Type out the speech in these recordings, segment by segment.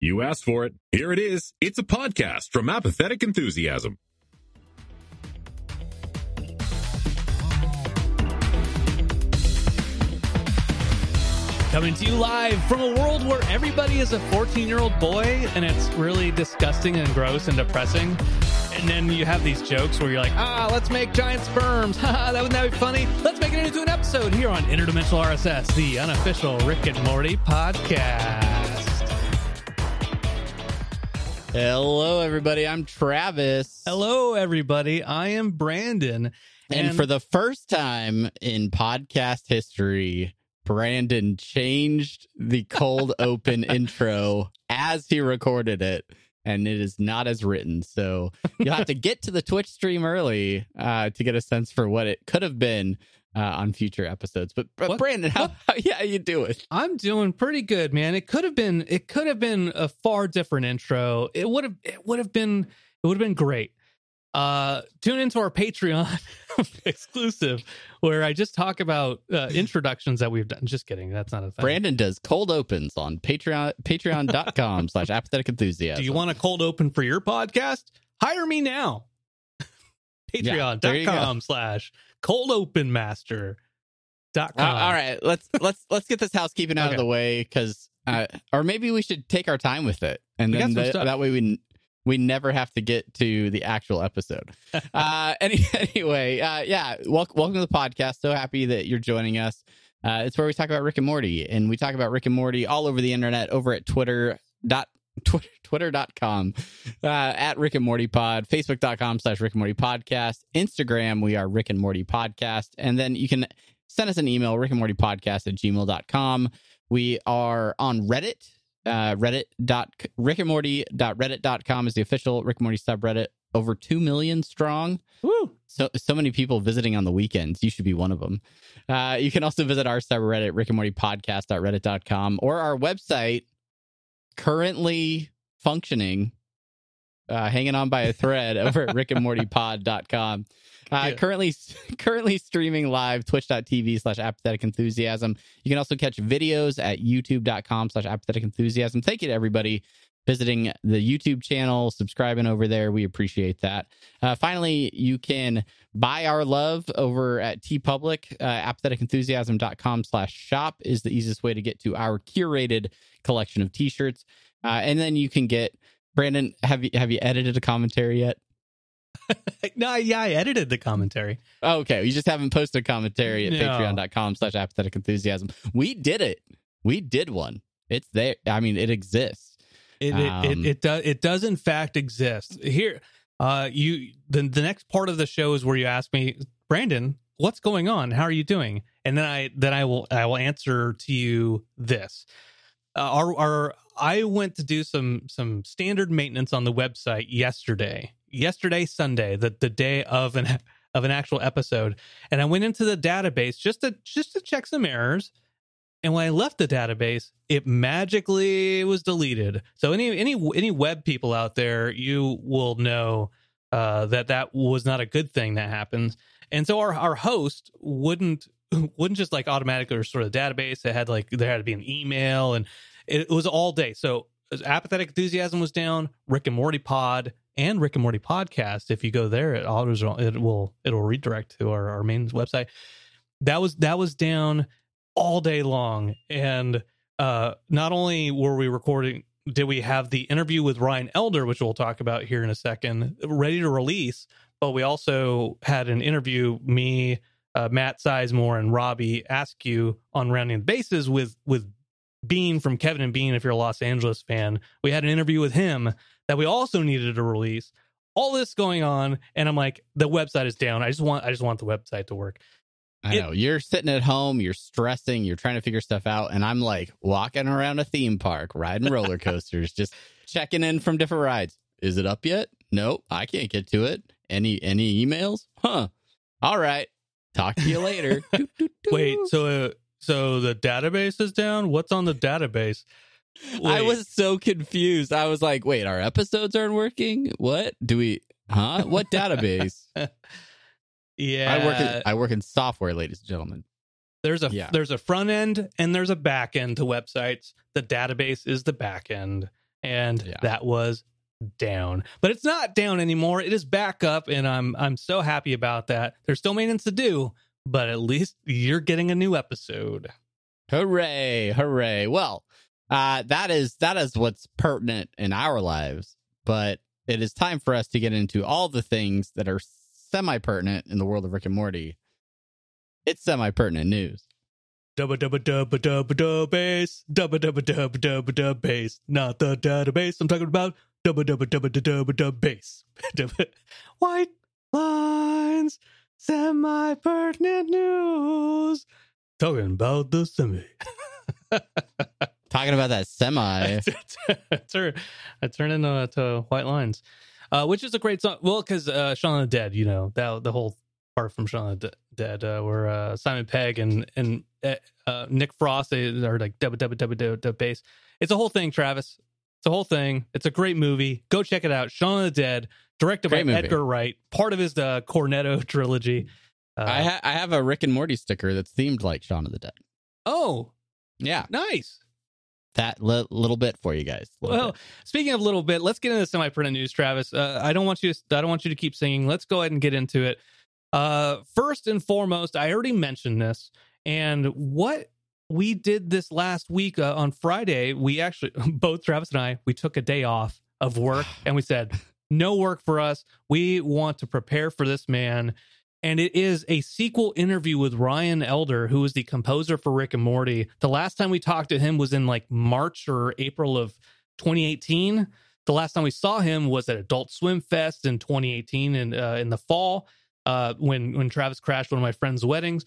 You asked for it. Here it is. It's a podcast from Apathetic Enthusiasm. Coming to you live from a world where everybody is a 14 year old boy and it's really disgusting and gross and depressing. And then you have these jokes where you're like, ah, let's make giant sperms. That wouldn't that be funny? Let's make it into an episode here on Interdimensional RSS, the unofficial Rick and Morty podcast. Hello, everybody. I'm Travis. Hello, everybody. I am Brandon. And, for the first time in podcast history, Brandon changed the cold open intro as he recorded it, and it is not as written. So you'll have to get to the Twitch stream early uh, to get a sense for what it could have been uh, on future episodes. But, What- Brandon, how, how yeah you doing? I'm doing pretty good, man. It could have been it could have been a far different intro. It would have it would have been it would have been great. Uh tune into our Patreon exclusive where I just talk about uh, introductions that we've done. Just kidding. That's not a thing. Brandon does cold opens on Patreon patreon.com slash apathetic enthusiasm. Do you want a cold open for your podcast? Hire me now. Yeah, there you go. Patreon.com slash cold open master. Dot Uh, com. all right, let's let's let's get this housekeeping out Okay. of the way because, uh, or maybe we should take our time with it, and We then the- that way we we never have to get to the actual episode. uh, any, anyway, uh, yeah, wel- welcome to the podcast. So happy that you're joining us. Uh, it's where we talk about Rick and Morty, and we talk about Rick and Morty all over the internet, over at Twitter dot tw- twitter.com uh, at rick and morty pod facebook.com slash rick and morty podcast instagram we are rick and morty podcast and then you can send us an email rick and morty podcast at gmail.com we are on reddit uh, reddit dot rick and morty dot reddit dot com is the official rick and morty subreddit over 2 million strong Woo. so so many people visiting on the weekends. You should be one of them. Uh, you can also visit our subreddit, Rick and Morty podcast.reddit.com, or our website, currently functioning, uh, hanging on by a thread over at rickandmortypod.com. Uh, Yeah. currently currently streaming live twitch.tv slash apathetic enthusiasm you can also catch videos at youtube.com slash apathetic enthusiasm thank you to everybody visiting the youtube channel subscribing over there we appreciate that uh, finally you can buy our love over at TeePublic uh, apatheticenthusiasm.com slash shop is the easiest way to get to our curated collection of t-shirts uh, and then you can get brandon have you have you edited a commentary yet No, yeah, I edited the commentary. Oh, okay. You just haven't posted a commentary at No. patreon.com slash apathetic enthusiasm. We did it. We did one. It's there. I mean, it exists. It it, Um, it it does it does in fact exist. Here, uh, you the the next part of the show is where you ask me, Brandon, what's going on? How are you doing? And then I then I will I will answer to you this. Uh, our our I went to do some some standard maintenance on the website yesterday. Yesterday Sunday, the the day of an of an actual episode, and I went into the database just to just to check some errors. And when I left the database, it magically was deleted. So any any any web people out there, you will know uh, that that was not a good thing that happens. And so our our host wouldn't wouldn't just like automatically restore the database. It had like there had to be an email, and it, was all day. So apathetic enthusiasm was down. Rick and Morty Pod and Rick and Morty Podcast. If you go there, it always it will it'll redirect to our, our main website. That was that was down all day long. And uh not only were we recording did we have the interview with Ryan Elder which we'll talk about here in a second ready to release but we also had an interview me uh, Matt Sizemore and Robbie Askew on rounding the bases with with Bean from Kevin and Bean if you're a Los Angeles fan. We had an interview with him that we also needed to release. All this going on and I'm like the website is down. I just want I just want the website to work I It- know you're sitting at home, you're stressing, you're trying to figure stuff out, and I'm like walking around a theme park, riding roller coasters, just checking in from different rides. Is it up yet? Nope, I can't get to it. Any any emails? Huh. All right. Talk to you later. Doot, doot, doot. Wait, so uh, so the database is down? What's on the database? I was so confused. I was like, wait, our episodes aren't working? What? Do we huh? What database? yeah. I work in I work in software, ladies and gentlemen. there's a yeah. there's a front end and there's a back end to websites. The database is the back end, and Yeah. that was down. But it's not down anymore. It is back up, and I'm I'm so happy about that. There's still maintenance to do, but at least you're getting a new episode. Hooray! Hooray! Well, uh, that is that is what's pertinent in our lives, but it is time for us to get into all the things that are semi pertinent in the world of Rick and Morty. It's semi pertinent news. Dubba dubba dubba dubba bass. Dubba dubba dubba dubba bass. Not the database. I'm talking about dubba dubba dubba dubba. Dubba- White lines. Semi pertinent news. Talking about the semi. Talking about that semi. I turn, I into to white lines, uh, which is a great song. Well, because uh, Shaun of the Dead, you know, that the whole part from Shaun of the Dead, uh, where uh, Simon Pegg and and uh, uh, Nick Frost they are like dub dub dub dub dub bass. It's a whole thing, Travis. It's a whole thing. It's a great movie. Go check it out. Shaun of the Dead, directed Great by movie. Edgar Wright, part of his uh, Cornetto trilogy. Uh, I, ha- I have a Rick and Morty sticker that's themed like Shaun of the Dead. oh, Yeah, nice. That li- little bit for you guys. Well, bit. speaking of a little bit, let's get into semi print news, Travis. Uh, I don't want you. To, I don't want you to keep singing. Let's go ahead and get into it. Uh, first and foremost, I already mentioned this, and what we did this last week uh, on Friday, we actually both Travis and I we took a day off of work, and we said no work for us. We want to prepare for this man. And it is a sequel interview with Ryan Elder, who is the composer for Rick and Morty. The last time we talked to him was in like March or April of 2018. The last time we saw him was at Adult Swim Fest in 2018 and uh, in the fall uh, when when Travis crashed one of my friends' weddings.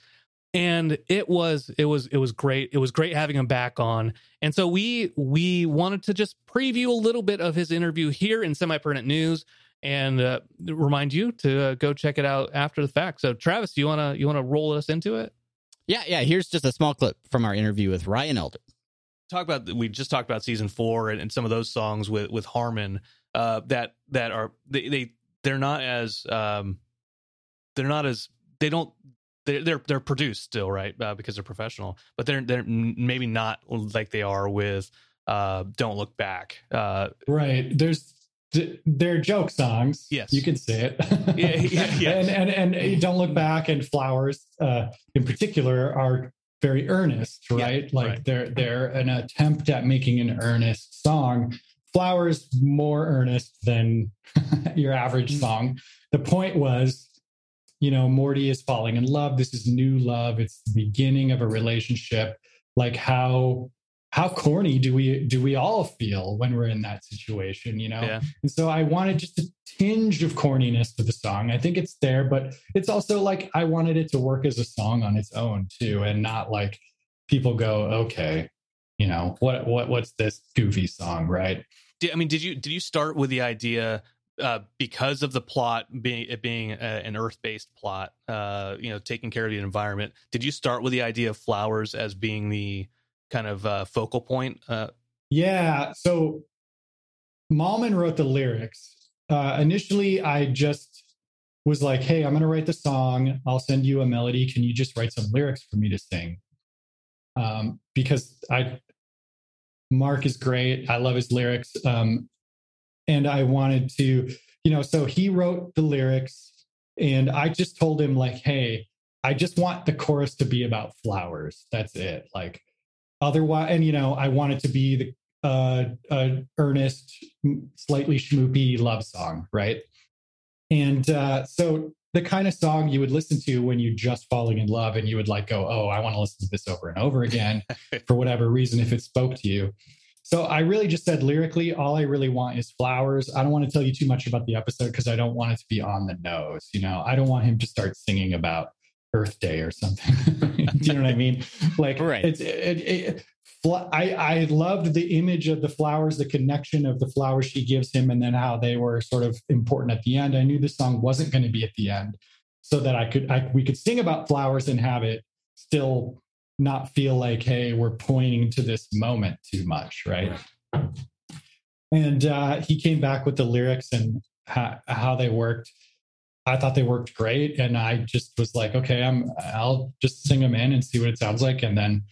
And it was it was it was great. It was great having him back on. And so we we wanted to just preview a little bit of his interview here in Semi Permanent News and uh, remind you to uh, go check it out after the fact. So Travis, you wanna you wanna roll us into it? yeah, yeah. Here's just a small clip from our interview with Ryan Elder. talk about we just talked about season four and, and some of those songs with with Harmon uh that that are they, they they're not as um they're not as they don't they're they're, they're produced still right uh, because they're professional but they're they're maybe not like they are with uh don't look back uh Right. There's they're joke songs. Yes. You can say it. Yeah, yeah, yeah. And and and don't look back and flowers uh in particular are very earnest, Yeah, right? like right. they're they're an attempt at making an earnest song. Flowers more earnest than your average Mm. song. The point was you know, Morty is falling in love. This is new love. It's the beginning of a relationship. Like how how corny do we do we all feel when we're in that situation, you know? yeah And so I wanted just a tinge of corniness to the song. I think it's there, but it's also like I wanted it to work as a song on its own too, and not like people go, okay, you know, what what what's this goofy song, right? I mean, did you did you start with the idea uh, because of the plot being it being a, an Earth based plot, uh, you know, taking care of the environment? Did you start with the idea of flowers as being the kind of uh, focal point? Uh, Yeah. So Malman wrote the lyrics. Uh, initially, I just was like, hey, I'm going to write the song. I'll send you a melody. Can you just write some lyrics for me to sing? Um, because I, Mark is great. I love his lyrics. Um, and I wanted to, you know, so he wrote the lyrics and I just told him, like, hey, I just want the chorus to be about flowers. That's it. Like, otherwise, and, you know, I want it to be the, uh, a earnest, slightly schmoopy love song, right? And uh, so the kind of song you would listen to when you're just falling in love, and you would like go, "Oh, I want to listen to this over and over again," for whatever reason, if it spoke to you. So I really just said lyrically, all I really want is flowers. I don't want to tell you too much about the episode because I don't want it to be on the nose. You know, I don't want him to start singing about Earth Day or something. Do you know what I mean? Like, Right. it's it, it, fl- I I loved the image of the flowers, the connection of the flowers she gives him, and then how they were sort of important at the end. I knew the song wasn't going to be at the end, so that I could I we could sing about flowers and have it still not feel like hey we're pointing to this moment too much, right? And uh, he came back with the lyrics and how, how they worked. I thought they worked great, and I just was like, okay, I'm I'll just sing them in and see what it sounds like, and then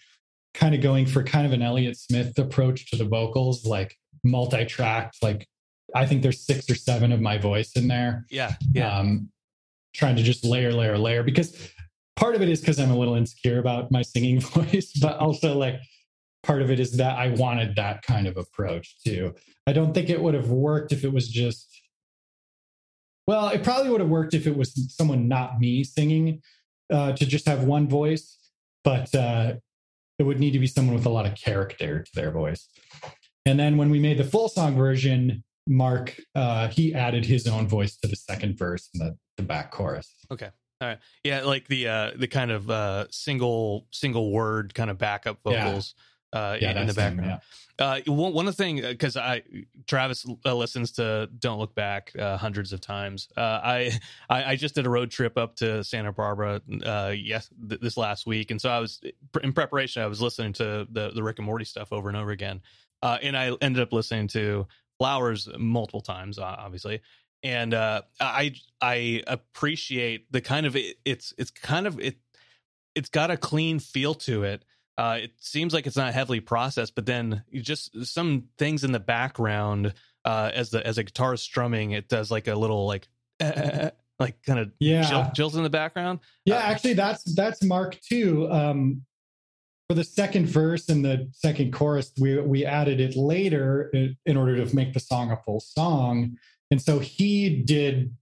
kind of going for kind of an Elliott Smith approach to the vocals, like multi-tracked. Like I think there's six or seven of my voice in there. Yeah, yeah. Um, trying to just layer, layer, layer because part of it is because I'm a little insecure about my singing voice, but also like part of it is that I wanted that kind of approach too. I don't think it would have worked if it was just well, it probably would have worked if it was someone not me singing uh, to just have one voice, but uh, it would need to be someone with a lot of character to their voice. And then when we made the full song version, Mark uh, he added his own voice to the second verse and the, the back chorus. Okay. All right. Yeah, like the uh the kind of uh single single word kind of backup vocals uh Yeah, in, in the that's him, background. Uh one, one of the thing cuz I Travis uh, listens to Don't Look Back uh, hundreds of times. Uh I, I I just did a road trip up to Santa Barbara uh yes th- this last week and so I was in preparation I was listening to the the Rick and Morty stuff over and over again. Uh and I ended up listening to Flowers multiple times uh, obviously and uh, I I appreciate the kind of it, it's it's kind of it it's got a clean feel to it. Uh, it seems like it's not heavily processed, but then just some things in the background uh, as the as a guitar is strumming, it does like a little like like kind of Yeah. chills in the background. Yeah, Uh, actually, that's that's Mark too. Um, for the second verse and the second chorus, we we added it later in, in order to make the song a full song. And so he did.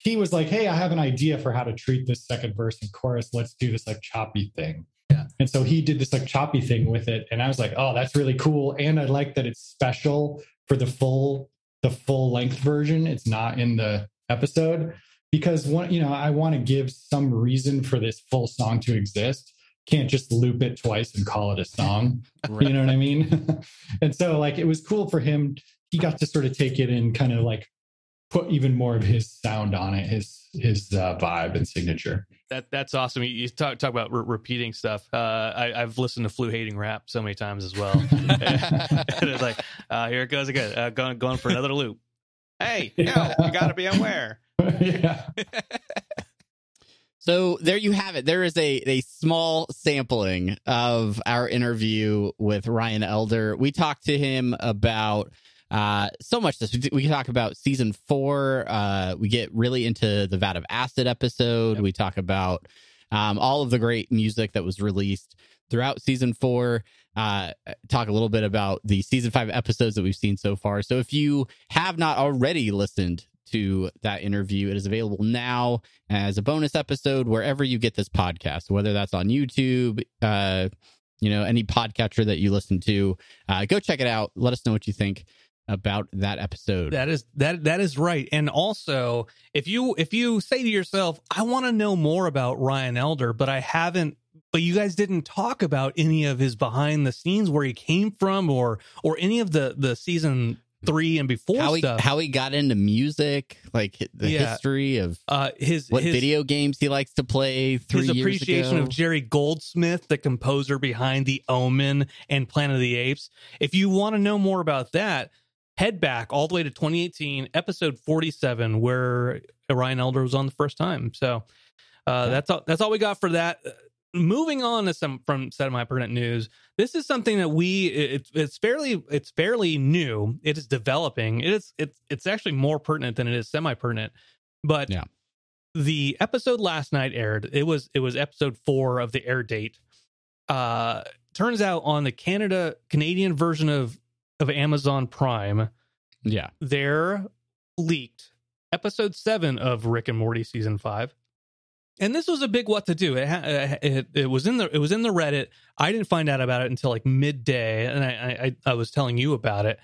He was like, "Hey, I have an idea for how to treat this second verse and chorus. Let's do this like choppy thing." And so he did this like choppy thing with it, and I was like, "Oh, that's really cool." And I like that it's special for the full the full length version. It's not in the episode because one you know i want to give some reason for this full song to exist. Can't just loop it twice and call it a song. You know what i mean? And so like it was cool for him. He got to sort of take it and kind of like put even more of his sound on it his his uh, vibe and signature That that's awesome. You, you talk talk about re- repeating stuff. Uh, I, I've listened to flu hating rap so many times as well. and it's like, uh, here it goes again, uh, going going for another loop. Hey, no, you got to be aware. yeah So there you have it. There is a, a small sampling of our interview with Ryan Elder. We talked to him about uh, so much this. We can talk about season four. Uh, we get really into the Vat of Acid episode. Yep. We talk about um, all of the great music that was released throughout season four. Uh, talk a little bit about the season five episodes that we've seen so far. So if you have not already listened to that interview, it is available now as a bonus episode wherever you get this podcast, whether that's on YouTube, uh, you know, any podcatcher that you listen to. Uh, go check it out. Let us know what you think about that episode. That is that that is right. And also, if you if you say to yourself, I want to know more about Ryan Elder, but I haven't but you guys didn't talk about any of his behind the scenes where he came from or or any of the the season 3 and before how he stuff. how he got into music, like the Yeah. history of uh his what his, video games he likes to play three his appreciation of Jerry Goldsmith, the composer behind The Omen and Planet of the Apes. If you want to know more about that, head back all the way to 2018, episode 47, where Ryan Elder was on the first time. So uh, that's all. That's all we got for that. Uh, Moving on to some from semi pertinent news. This is something that we it, it's fairly it's fairly new. It is developing. It is it's it's actually more pertinent than it is semi pertinent. But Yeah. the episode last night aired. It was it was episode four of the air date. Uh, turns out on the Canada Canadian version of of Amazon Prime, yeah, there leaked episode seven of Rick and Morty season five. And this was a big what to do. It, uh, it it was in the it was in the Reddit. I didn't find out about it until like midday, and I I, I was telling you about it.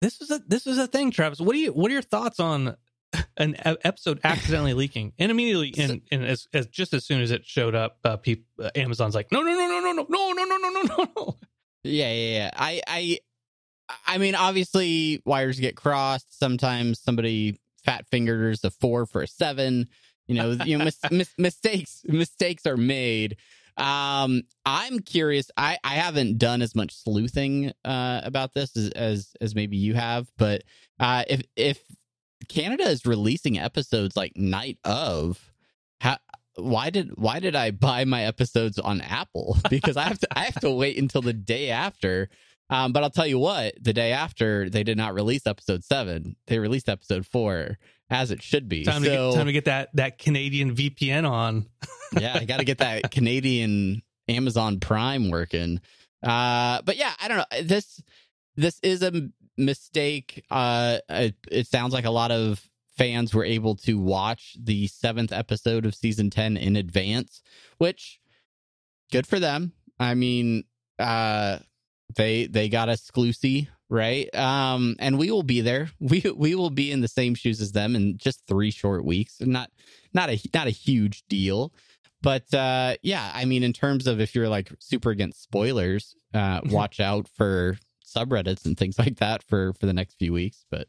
This is a this is a thing, Travis. What do you what are your thoughts on an e- episode accidentally leaking and immediately and, and as, as just as soon as it showed up, uh, peop, uh, Amazon's like, no no no no no no no no no no no no no. yeah, yeah, yeah. I, I, I mean, obviously, wires get crossed. Sometimes somebody fat fingers a four for a seven. You know, you know, mis- mis- mistakes mistakes are made. Um, I'm curious. I I haven't done as much sleuthing uh about this as as, as maybe you have, but uh, if if Canada is releasing episodes like night of, how why did why did I buy my episodes on Apple? Because I have to I have to wait until the day after. Um, but I'll tell you what, the day after they did not release episode seven, they released episode four as it should be. Time, so, to, get, time to get that that Canadian VPN on. yeah, I got to get that Canadian Amazon Prime working. Uh, but yeah, I don't know. This this is a mistake. Uh, it, it sounds like a lot of fans were able to watch the seventh episode of season 10 in advance, which good for them. I mean, uh, they they got exclusive right? Um and we will be there. We we will be in the same shoes as them in just three short weeks. Not not a not a huge deal. But uh yeah i mean in terms of if you're like super against spoilers uh watch out for subreddits and things like that for for the next few weeks but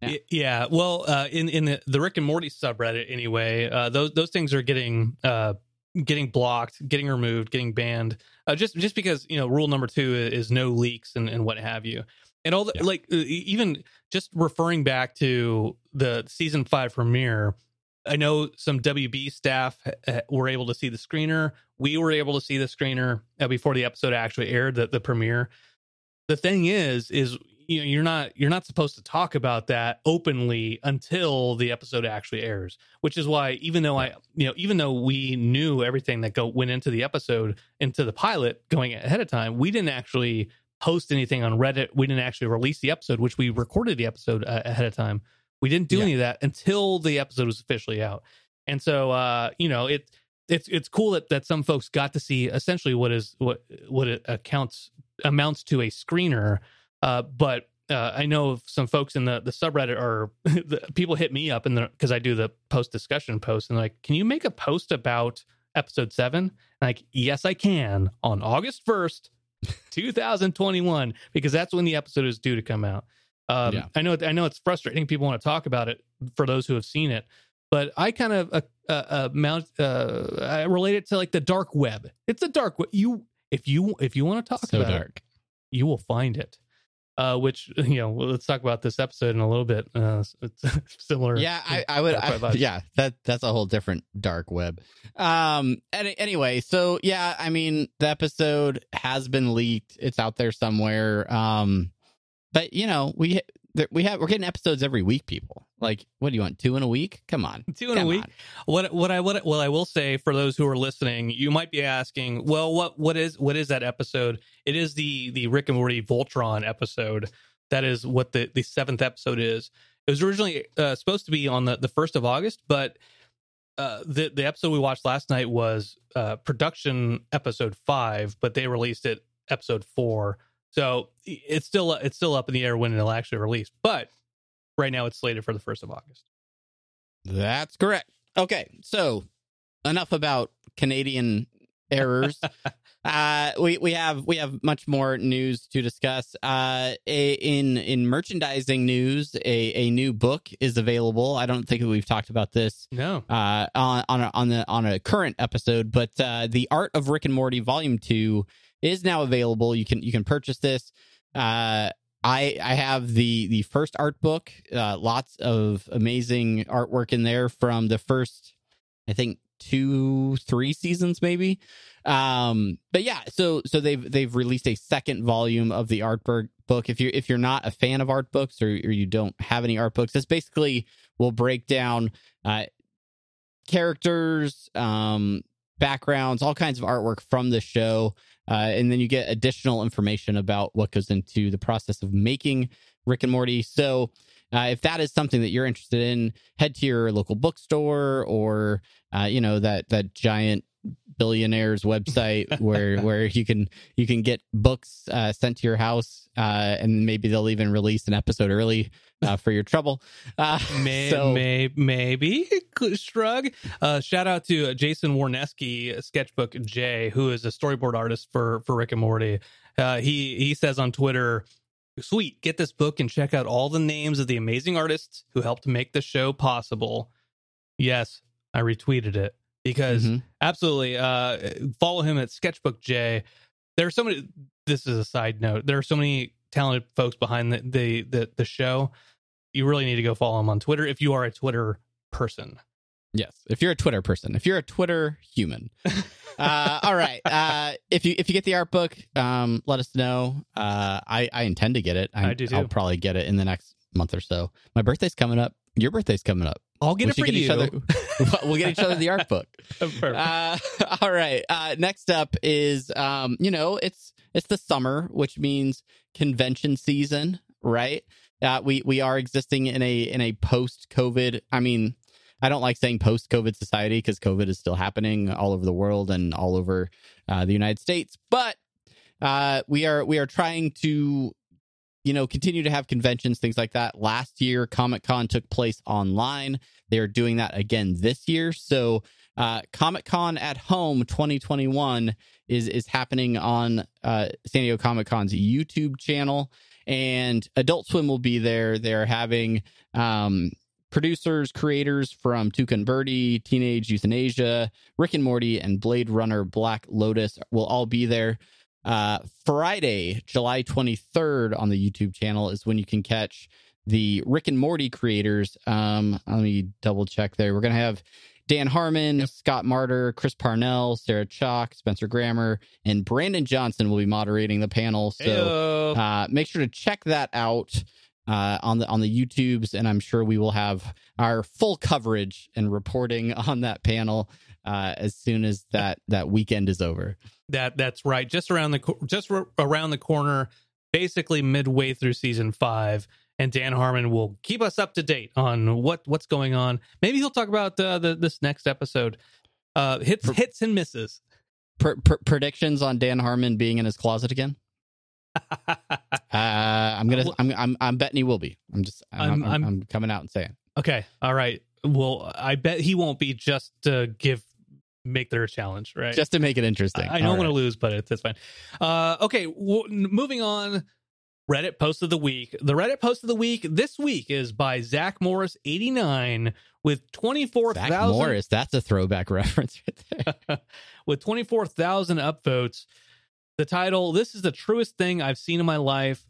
yeah, yeah. well uh in in the, the rick and morty subreddit anyway uh those those things are getting uh getting blocked, getting removed, getting banned, uh, just just because you know rule number two is no leaks and, and what have you, and all the, yeah. like even just referring back to the season five premiere. I know some WB staff were able to see the screener. We were able to see the screener uh, before the episode actually aired, the, the premiere. The thing is, is you know you're not you're not supposed to talk about that openly until the episode actually airs which is why even though i you know even though we knew everything that go went into the episode into the pilot going ahead of time we didn't actually post anything on reddit. We didn't actually release the episode which we recorded the episode uh, ahead of time. We didn't do yeah. any of that until the episode was officially out. And so uh you know it it's it's cool that, that some folks got to see essentially what is what what it accounts amounts to a screener uh, but uh, I know some folks in the the subreddit are the, people hit me up and because I do the post discussion post and like, can you make a post about episode seven? And like, yes, I can on August first, two thousand twenty one, because that's when the episode is due to come out. Um, yeah. I know I know it's frustrating. People want to talk about it for those who have seen it, but I kind of uh, uh, uh mount uh, I relate it to like the dark web. It's a dark web. You if you if you want to talk so about dark. it, you will find it uh, which you know, let's talk about this episode in a little bit. Uh, it's similar. Yeah, I, I would. I, yeah, that that's a whole different dark web. Um. Any, anyway, so yeah, I mean, the episode has been leaked. It's out there somewhere. Um, but you know, we we have we're getting episodes every week. People like, what do you want? Two in a week? Come on, two in a week. On. What what I what well I will say for those who are listening, you might be asking, well, what what is what is that episode? It is the the Rick and Morty Voltron episode. That is what the the seventh episode is. It was originally uh, supposed to be on the the first of August, but uh, the the episode we watched last night was uh, production episode five, but they released it episode four. So it's still it's still up in the air when it'll actually release. But right now it's slated for the first of August. That's correct. Okay, so enough about Canadian errors. uh, we we have we have much more news to discuss. Uh, a, in in merchandising news, a, a new book is available. I don't think we've talked about this. No. Uh, on on a, on the on a current episode, but uh, the Art of Rick and Morty Volume Two is now available. You can you can purchase this. Uh, I I have the the first art book. Uh, lots of amazing artwork in there from the first, I think two three seasons maybe. Um, but yeah, so so they've they've released a second volume of the art book. If you're if you're not a fan of art books or, or you don't have any art books, this basically will break down uh, characters, um, backgrounds, all kinds of artwork from the show. Uh, and then you get additional information about what goes into the process of making Rick and Morty. So, uh, if that is something that you're interested in, head to your local bookstore or uh, you know that that giant billionaires website where where you can you can get books uh, sent to your house uh, and maybe they'll even release an episode early uh, for your trouble. Uh, may, so, may, maybe shrug. Uh, shout out to Jason Warneski, Sketchbook J, who is a storyboard artist for for Rick and Morty. Uh, he he says on Twitter, "Sweet, get this book and check out all the names of the amazing artists who helped make the show possible." Yes, I retweeted it because mm-hmm. absolutely uh, follow him at Sketchbook J. There are so many. This is a side note. There are so many talented folks behind the the the, the show. You really need to go follow them on Twitter if you are a Twitter person. Yes, if you're a Twitter person, if you're a Twitter human. uh, all right. Uh, if you if you get the art book, um, let us know. Uh, I I intend to get it. I, I do, I'll probably get it in the next month or so. My birthday's coming up. Your birthday's coming up. I'll get we it for get you. each other. we'll get each other the art book. Uh, all right. Uh, next up is um, you know, it's it's the summer, which means convention season, right? Uh, we we are existing in a in a post COVID. I mean, I don't like saying post COVID society because COVID is still happening all over the world and all over uh, the United States, but uh, we are we are trying to you know continue to have conventions things like that last year comic con took place online they are doing that again this year so uh, Comic Con at Home 2021 is is happening on uh, San Diego Comic Con's YouTube channel, and Adult Swim will be there. They're having um, producers, creators from Tuca and Birdie, Teenage Euthanasia, Rick and Morty, and Blade Runner Black Lotus will all be there. Uh, Friday, July 23rd on the YouTube channel is when you can catch the Rick and Morty creators. Um, let me double check there. We're going to have Dan Harmon, Scott Marder, Chris Parnell, Sarah Chalk, Spencer Grammer, and Brandon Johnson will be moderating the panel. So uh, make sure to check that out uh, on the on the YouTubes, and I'm sure we will have our full coverage and reporting on that panel uh, as soon as that that weekend is over. That that's right. Just around the just r- around the corner, basically midway through season five, and Dan Harmon will keep us up to date on what what's going on. Maybe he'll talk about uh, the this next episode. Uh, hits hits and misses. Pr- pr- predictions on Dan Harmon being in his closet again. Uh, I'm gonna. I'm. I'm. I'm betting he will be. I'm just. I'm. I'm- I'm, I'm- coming out and saying. okay, all right. Well, I bet he won't be just to give make their challenge, right? just to make it interesting. I, I All I'm going to lose, but it's, it's fine. Uh, okay, moving on. Reddit post of the week. The Reddit post of the week this week is by Zach Morris eighty nine with twenty four Zach Morris. That's a throwback reference right there. with twenty four thousand upvotes. The title: This is the truest thing I've seen in my life.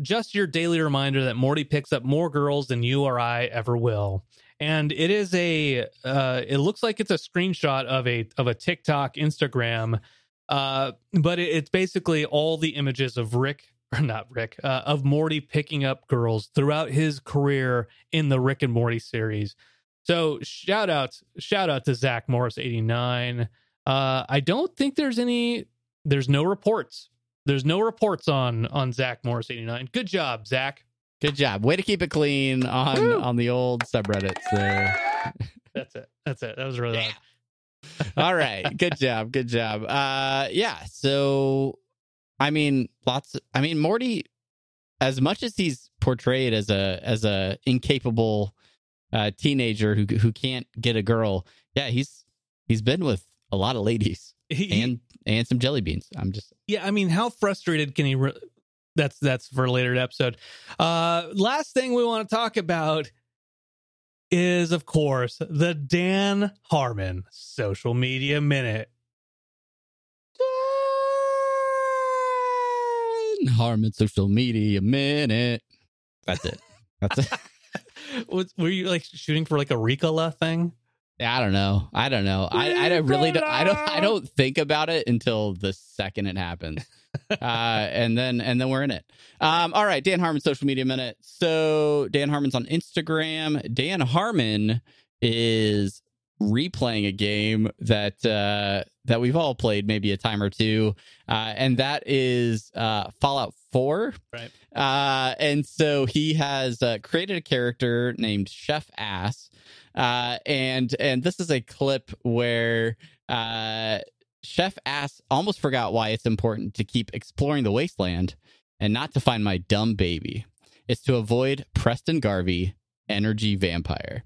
Just your daily reminder that Morty picks up more girls than you or I ever will. And it is a. Uh, it looks like it's a screenshot of a of a TikTok, Instagram, uh, but it, it's basically all the images of Rick or not Rick uh, of Morty picking up girls throughout his career in the Rick and Morty series. So shout out shout out to Zach Morris eighty nine. Uh, I don't think there's any. There's no reports. There's no reports on on Zach Morris eighty nine. Good job, Zach. Good job. Way to keep it clean on Woo. on the old subreddits there. That's it. That's it. That was really Yeah. All right. Good job. Good job. Uh yeah, so I mean, lots I mean, Morty as much as he's portrayed as a as a incapable uh teenager who who can't get a girl, yeah, he's he's been with a lot of ladies he- and and some jelly beans. I'm just yeah, I mean, how frustrated can he? Re- that's that's for a later episode. Uh, last thing we want to talk about is, of course, the Dan Harmon social media minute. Harmon social media minute. That's it. That's it. Was, were you like shooting for like a Ricola thing? I don't know. I don't know. I, I don't really. Don't, I don't. I don't think about it until the second it happens, uh, and then and then we're in it. Um, all right, Dan Harmon social media minute. So Dan Harmon's on Instagram. Dan Harmon is replaying a game that uh, that we've all played maybe a time or two, uh, and that is uh, Fallout Four. Right. Uh, and so he has uh, created a character named Chef Ass. Uh, and and this is a clip where uh, Chef Ass almost forgot why it's important to keep exploring the wasteland and not to find my dumb baby. It's to avoid Preston Garvey, energy vampire.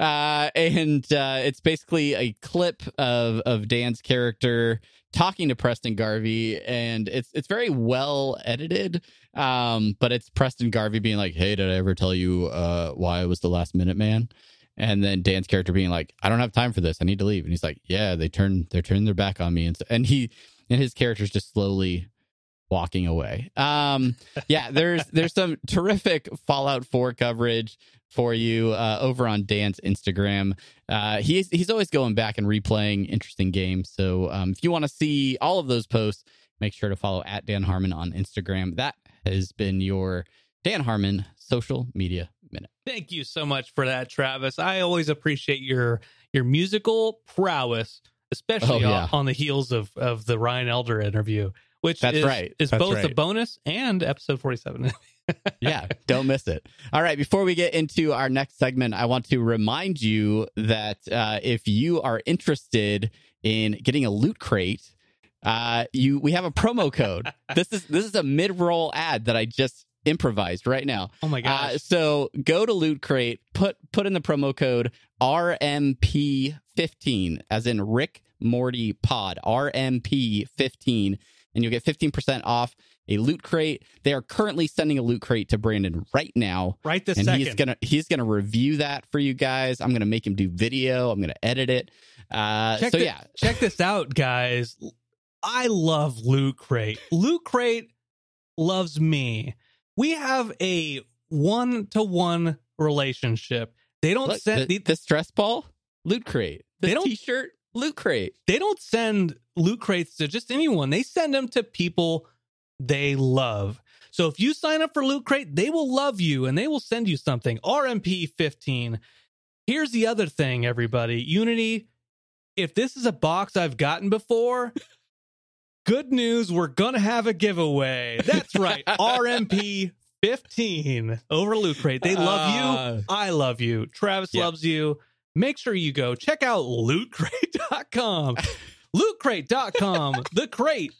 Uh, and uh, it's basically a clip of of Dan's character talking to Preston Garvey, and it's it's very well edited. Um, but it's Preston Garvey being like, "Hey, did I ever tell you uh, why I was the last minute man?" And then Dan's character being like, "I don't have time for this. I need to leave." And he's like, "Yeah, they turn they're turning their back on me." And so, and he and his character's just slowly walking away. Um, yeah, there's there's some terrific Fallout 4 coverage for you uh, over on Dan's Instagram. Uh, he's he's always going back and replaying interesting games. So um, if you want to see all of those posts, make sure to follow at Dan Harmon on Instagram. That has been your Dan Harmon social media minute. Thank you so much for that, Travis. I always appreciate your your musical prowess, especially Oh, yeah. on, on the heels of of the Ryan Elder interview, which That's is, right. is That's both a bonus and episode forty seven. yeah, don't miss it. All right, before we get into our next segment, I want to remind you that uh, if you are interested in getting a loot crate, uh, you we have a promo code. this is this is a mid roll ad that I just improvised right now. oh my Uh, so go to Loot Crate, put put in the promo code RMP15, as in Rick Morty Pod, RMP15, and you'll get 15% off a Loot Crate. They are currently sending a Loot Crate to Brandon right now. right this and second. he's gonna he's gonna review that for you guys. I'm gonna make him do video. I'm gonna edit it. Uh, check so thi- yeah, check this out, guys. I love Loot Crate. Loot Crate loves me. We have a one to one relationship. They don't Look, send the, the stress ball, Loot Crate. They The don't- T-shirt, Loot Crate. they don't send loot crates to just anyone. They send them to people they love. So if you sign up for Loot Crate, they will love you and they will send you something. RMP 15. Here's the other thing, everybody. Unity, if this is a box I've gotten before, good news, we're going to have a giveaway. That's right. RMP 15 over Loot Crate. They love you. Ah. I love you. Travis Yeah. loves you. Make sure you go check out lootcrate.com. lootcrate.com, the crate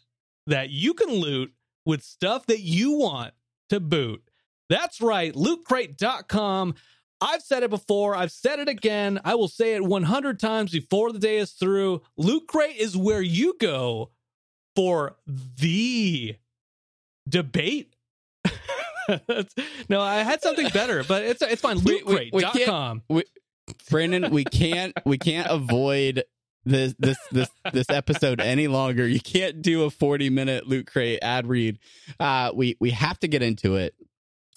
that you can loot with stuff that you want to boot. That's right, lootcrate.com. I've said it before, I've said it again. I will say it 100 times before the day is through. Loot Crate is where you go for the debate. No, I had something better, but it's it's fine. We- we- we Lootcrate.com. Brandon, we can't we can't avoid this this this this episode any longer. You can't do a 40 minute loot crate ad read. Uh we we have to get into it.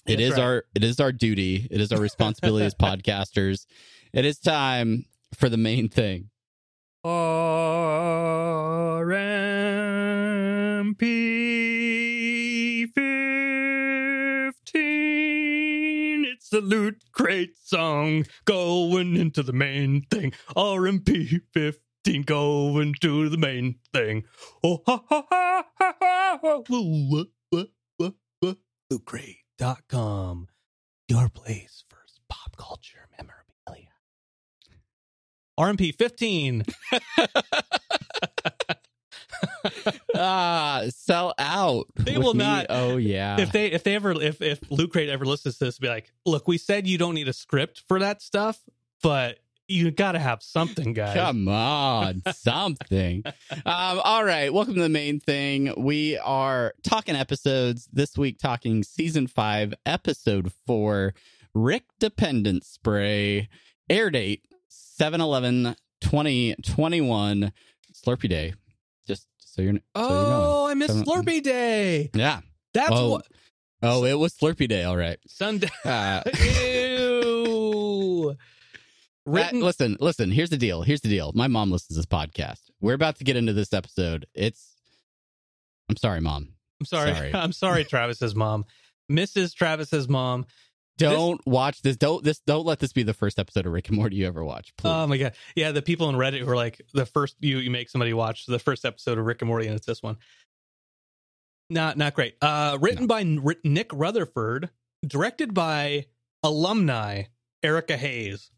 It That's is right. our it is our duty. It is our responsibility as podcasters. It is time for the main thing. RMP 15. It's the Loot Crate song going into the main thing. RMP 15 going to the main thing. Oh, ha, ha, ha, ha, ha, ha. Woo, wah. LootCrate.com. Your place for pop culture memorabilia. RMP 15. ah, sell out. They will me. not- Oh yeah. if they if they ever if if Loot Crate ever listens to this, be like, look, we said you don't need a script for that stuff, but you got to have something, guys. Come on, something. Um, all right, welcome to the main thing. We are talking episodes this week, talking season five, episode four, Rick Dependent Spray, air date 7 11 2021, Slurpee Day. Just so you're, so Oh, I missed Slurpee Day. Yeah. That's oh, what oh, it was Slurpee Day. All right. Sunday. Uh. Written. Uh, listen, listen. Here's the deal. Here's the deal. My mom listens to this podcast. We're about to get into this episode. It's. I'm sorry, mom. I'm sorry. sorry. I'm sorry, Travis's mom, Mrs. Travis's mom. Don't watch this. Don't this. Don't let this be the first episode of Rick and Morty you ever watch. Please. Oh my god. Yeah, the people in Reddit who are like the first you you make somebody watch the first episode of Rick and Morty and it's this one. Not not great. Uh written by Nick Rutherford, directed by alumni Erica Hayes.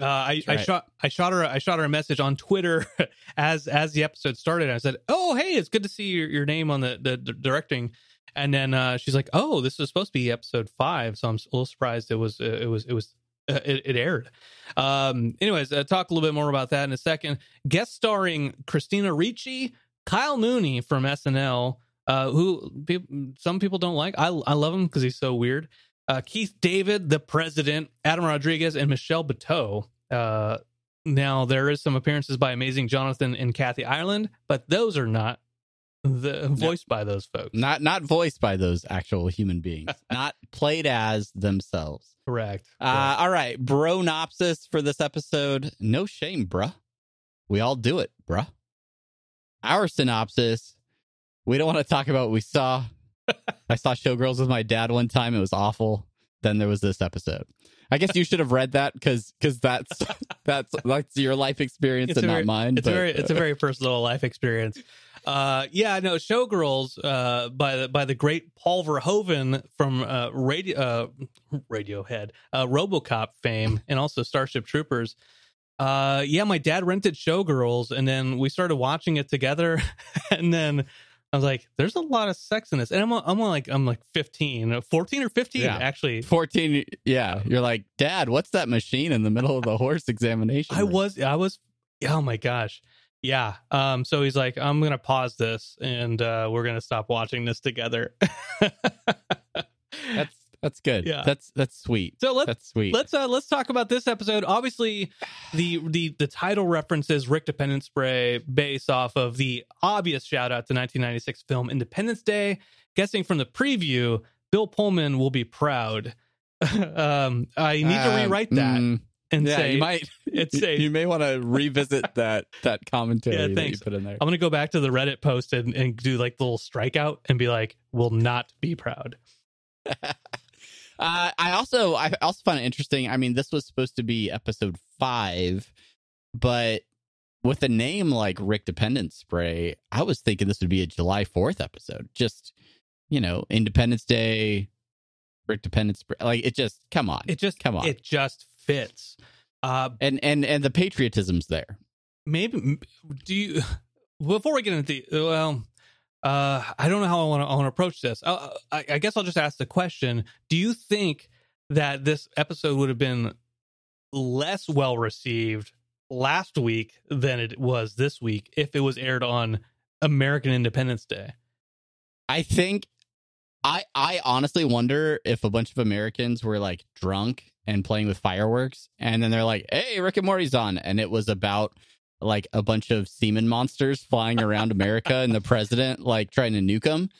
Uh, I, That's I shot I shot her I shot her a message on Twitter as as the episode started. I said, "Oh, hey, it's good to see your, your name on the, the, the directing." And then uh, she's like, "Oh, this was supposed to be episode five, so I'm a little surprised it was uh, it was it was uh, it, it aired." Um, anyways, uh, talk a little bit more about that in a second. Guest starring Christina Ricci, Kyle Mooney from SNL, uh, who peop some people don't like. I I love him because he's so weird. Uh, Keith David, the president, Adam Rodriguez, and Michelle Buteau. Uh, now there is some appearances by Amazing Jonathan and Kathy Ireland, but those are not the voiced by those folks. Not not voiced by those actual human beings. not played as themselves. Correct. Uh, all right, bronopsis for this episode. No shame, bruh. We all do it, bruh. Our synopsis. We don't want to talk about what we saw. I saw Showgirls with my dad one time. It was awful. Then there was this episode. I guess you should have read that because because that's that's that's your life experience It's and a not mine. it's a very it's a very personal life experience. Uh, yeah, no, Showgirls uh, by the by the great Paul Verhoeven from uh, radio uh, Radiohead, uh, RoboCop fame, and also Starship Troopers. Uh, yeah, my dad rented Showgirls, and then we started watching it together, and then. I was like, "There's a lot of sex in this," and I'm I'm like I'm like 15, 14 or 15 Yeah. actually. 14 yeah you're like dad what's that machine in the middle of the horse examination I room?" was I was oh my gosh. Yeah. Um so he's like I'm going to pause this and uh we're going to stop watching this together. that's that's good Yeah. that's that's sweet so let's that's sweet let's uh let's talk about this episode. Obviously the the the title references Rickdependence Spray based off of the obvious shout out to 1996 film Independence Day. Guessing from the preview, Bill Pullman will be proud. um I need to Um, rewrite that mm, and yeah say you might it's a you may want to revisit that that commentary Yeah, that you put in there I'm gonna go back to the Reddit post and, and do like the little strikeout and be like, "Will not be proud." Uh, I also I also find it interesting. I mean, this was supposed to be episode five, but with a name like Rickdependence Spray, I was thinking this would be a July Fourth episode. Just you know, Independence Day, Rickdependence Spray. Like it just come on, It just Come on. it just fits. Uh, and and and the patriotism's there. maybe do you before we get into the well, uh, I don't know how I want to I approach this. Uh, I, I guess I'll just ask the question: Do you think that this episode would have been less well received last week than it was this week if it was aired on American Independence Day? I think I I honestly wonder if a bunch of Americans were like drunk and playing with fireworks and then they're like, "Hey, Rick and Morty's on." And it was about like a bunch of semen monsters flying around America and the president like trying to nuke them.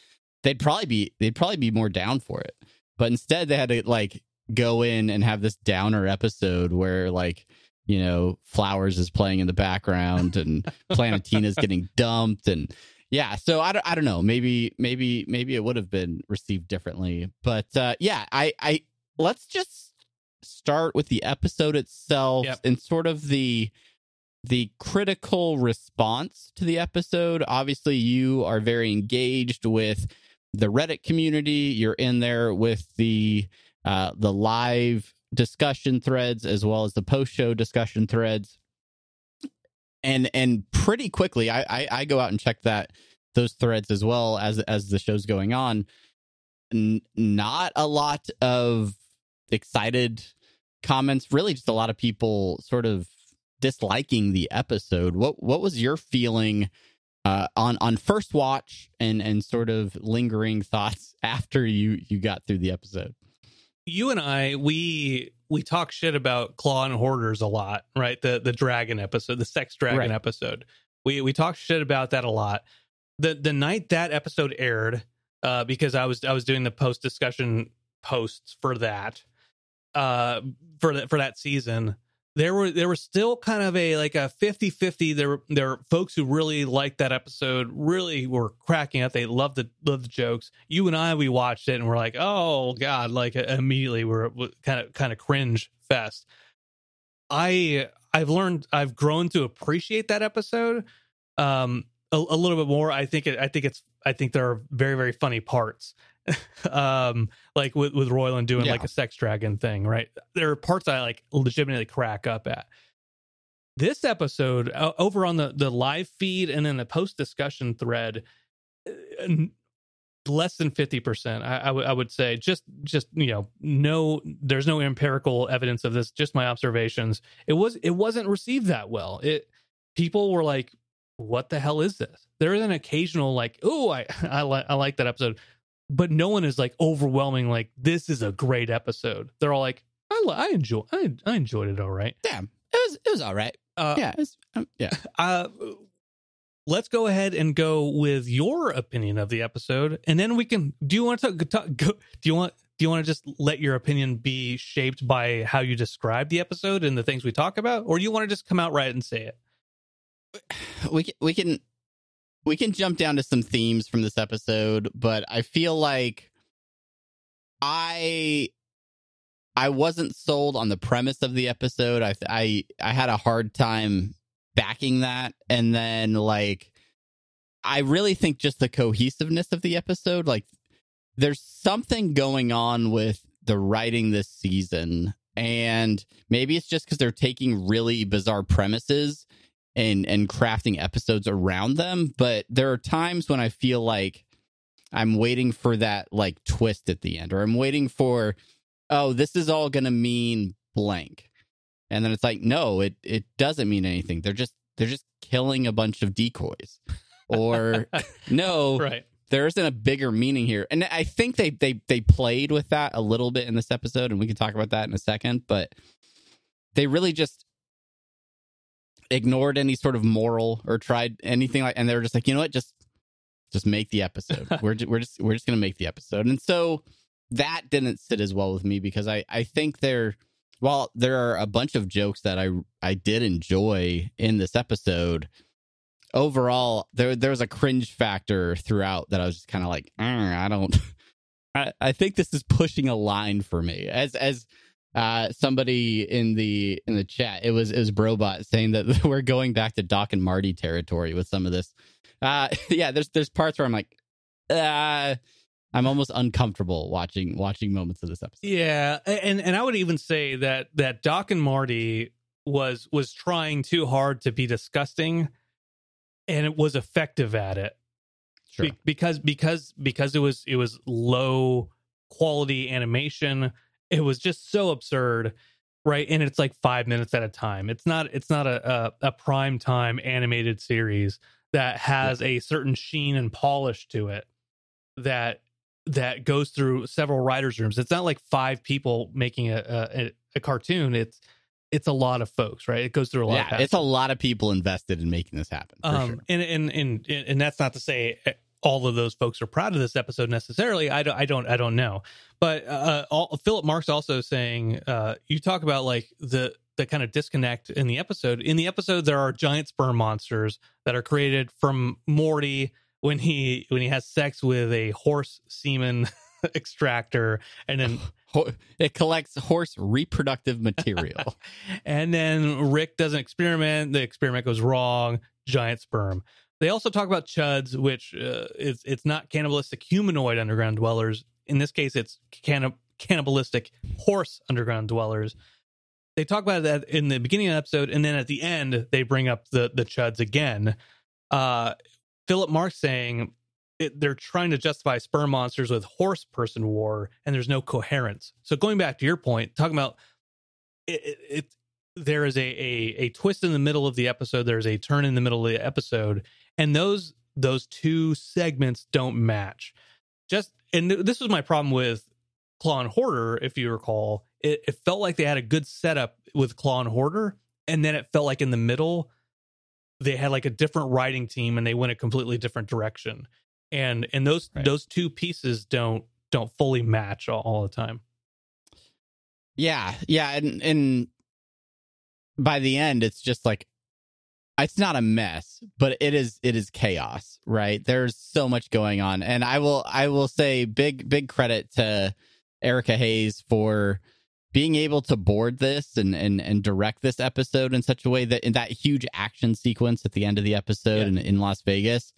They'd probably be they'd probably be more down for it. But instead they had to like go in and have this downer episode where like you know, Flowers is playing in the background and Planetina's getting dumped and yeah, so I don't, I don't know. Maybe maybe maybe it would have been received differently. But uh yeah, I I let's just start with the episode itself Yep. and sort of the the critical response to the episode. Obviously, you are very engaged with the Reddit community. You're in there with the uh, the live discussion threads as well as the post show discussion threads. And and pretty quickly, I, I I go out and check that those threads as well as as the show's going on. N- not a lot of excited comments. Really, just a lot of people sort of disliking the episode. What what was your feeling uh, on on first watch and and sort of lingering thoughts after you you got through the episode? you and I we we talk shit about Claw and Hoarders a lot, right? The the dragon episode, the sex dragon Right. episode. We we talk shit about that a lot. The the night that episode aired, uh, because I was I was doing the post discussion posts for that, uh, for that for that season. There were there was still kind of a like a 50-50. There were there were folks who really liked that episode, really were cracking up. They loved the loved the jokes. You and I we watched it and we're like, oh god, like immediately we're kind of kind of cringe fest. I I've learned I've grown to appreciate that episode um a, a little bit more. I think it, I think it's I think there are very very funny parts. um like with with Roiland doing Yeah. like a sex dragon thing, right? There are parts I like legitimately crack up at. This episode o- over on the the live feed and then the post discussion thread uh, less than 50% I, I would would say just just you know no there's no empirical evidence of this just my observations it was it wasn't received that well it people were like what the hell is this there is an occasional like oh i i, li- I like that episode but no one is like overwhelming like this is a great episode they're all like i, I enjoy I, I enjoyed it all right Damn, it was it was all right. uh yeah, was, um, yeah. uh let's go ahead and go with your opinion of the episode, and then we can. Do you want to talk? talk go, do you want? Do you want to just let your opinion be shaped by how you describe the episode and the things we talk about, or do you want to just come out right and say it? We can, we can we can jump down to some themes from this episode, but I feel like I I wasn't sold on the premise of the episode. I I I had a hard time backing that and then like I really think just the cohesiveness of the episode like there's something going on with the writing this season and maybe it's just cuz they're taking really bizarre premises and and crafting episodes around them. But there are times when I feel like I'm waiting for that like twist at the end or I'm waiting for oh this is all going to mean blank. And then it's like no it it doesn't mean anything. They're just they're just killing a bunch of decoys. Or no right. there isn't a bigger meaning here. And i think they they they played with that a little bit in this episode and we can talk about that in a second but they really just ignored any sort of moral or tried anything like and they were just like you know what? Just just make the episode. We're, we're just we're just gonna make the episode. And so that didn't sit as well with me because i i think they're while there are a bunch of jokes that I I did enjoy in this episode, overall there there was a cringe factor throughout that I was just kind of like, mm, I don't. I, I think this is pushing a line for me. As as uh, somebody in the in the chat it was it was Brobot saying that we're going back to Doc and Marty territory with some of this. Uh, yeah, there's there's parts where I'm like, uh, I'm almost uncomfortable watching watching moments of this episode. Yeah, and and I would even say that that Doc and Marty was was trying too hard to be disgusting, and it was effective at it. Sure. Be- because because because it was it was low quality animation. It was just so absurd, right? And it's like five minutes at a time. It's not it's not a a, a prime time animated series that has yeah. a certain sheen and polish to it that that goes through several writers' rooms. It's not like five people making a a, a cartoon. It's it's a lot of folks, right? It goes through a lot. Yeah, it's a lot of people invested in making this happen. Um, sure. and, and and and that's not to say eh, all of those folks are proud of this episode necessarily. I don't, I don't, I don't know. But uh, all, Philip Marks also saying, uh, you talk about like the the kind of disconnect in the episode. In the episode, there are giant sperm monsters that are created from Morty when he when he has sex with a horse semen extractor and then it collects horse reproductive material and then rick does an experiment the experiment goes wrong giant sperm they also talk about chuds which uh, is it's not cannibalistic humanoid underground dwellers in this case it's cannib- cannibalistic horse underground dwellers they talk about that in the beginning of the episode and then at the end they bring up the the chuds again uh Philip Marks saying it, they're trying to justify sperm monsters with horse person war, and there's no coherence. So going back to your point, talking about it, it, it there is a, a a twist in the middle of the episode. There's a turn in the middle of the episode, and those those two segments don't match. Just and this was my problem with Claw and Hoarder, if you recall. It, it felt like they had a good setup with Claw and Hoarder, and then it felt like in the middle they had like a different writing team and they went a completely different direction and and those right. those two pieces don't don't fully match all, all, the time yeah yeah and and by the end it's just like it's not a mess but it is it is chaos right there's so much going on and i will i will say big big credit to erica hayes for being able to board this and, and, and direct this episode in such a way that in that huge action sequence at the end of the episode yeah. in, in Las Vegas,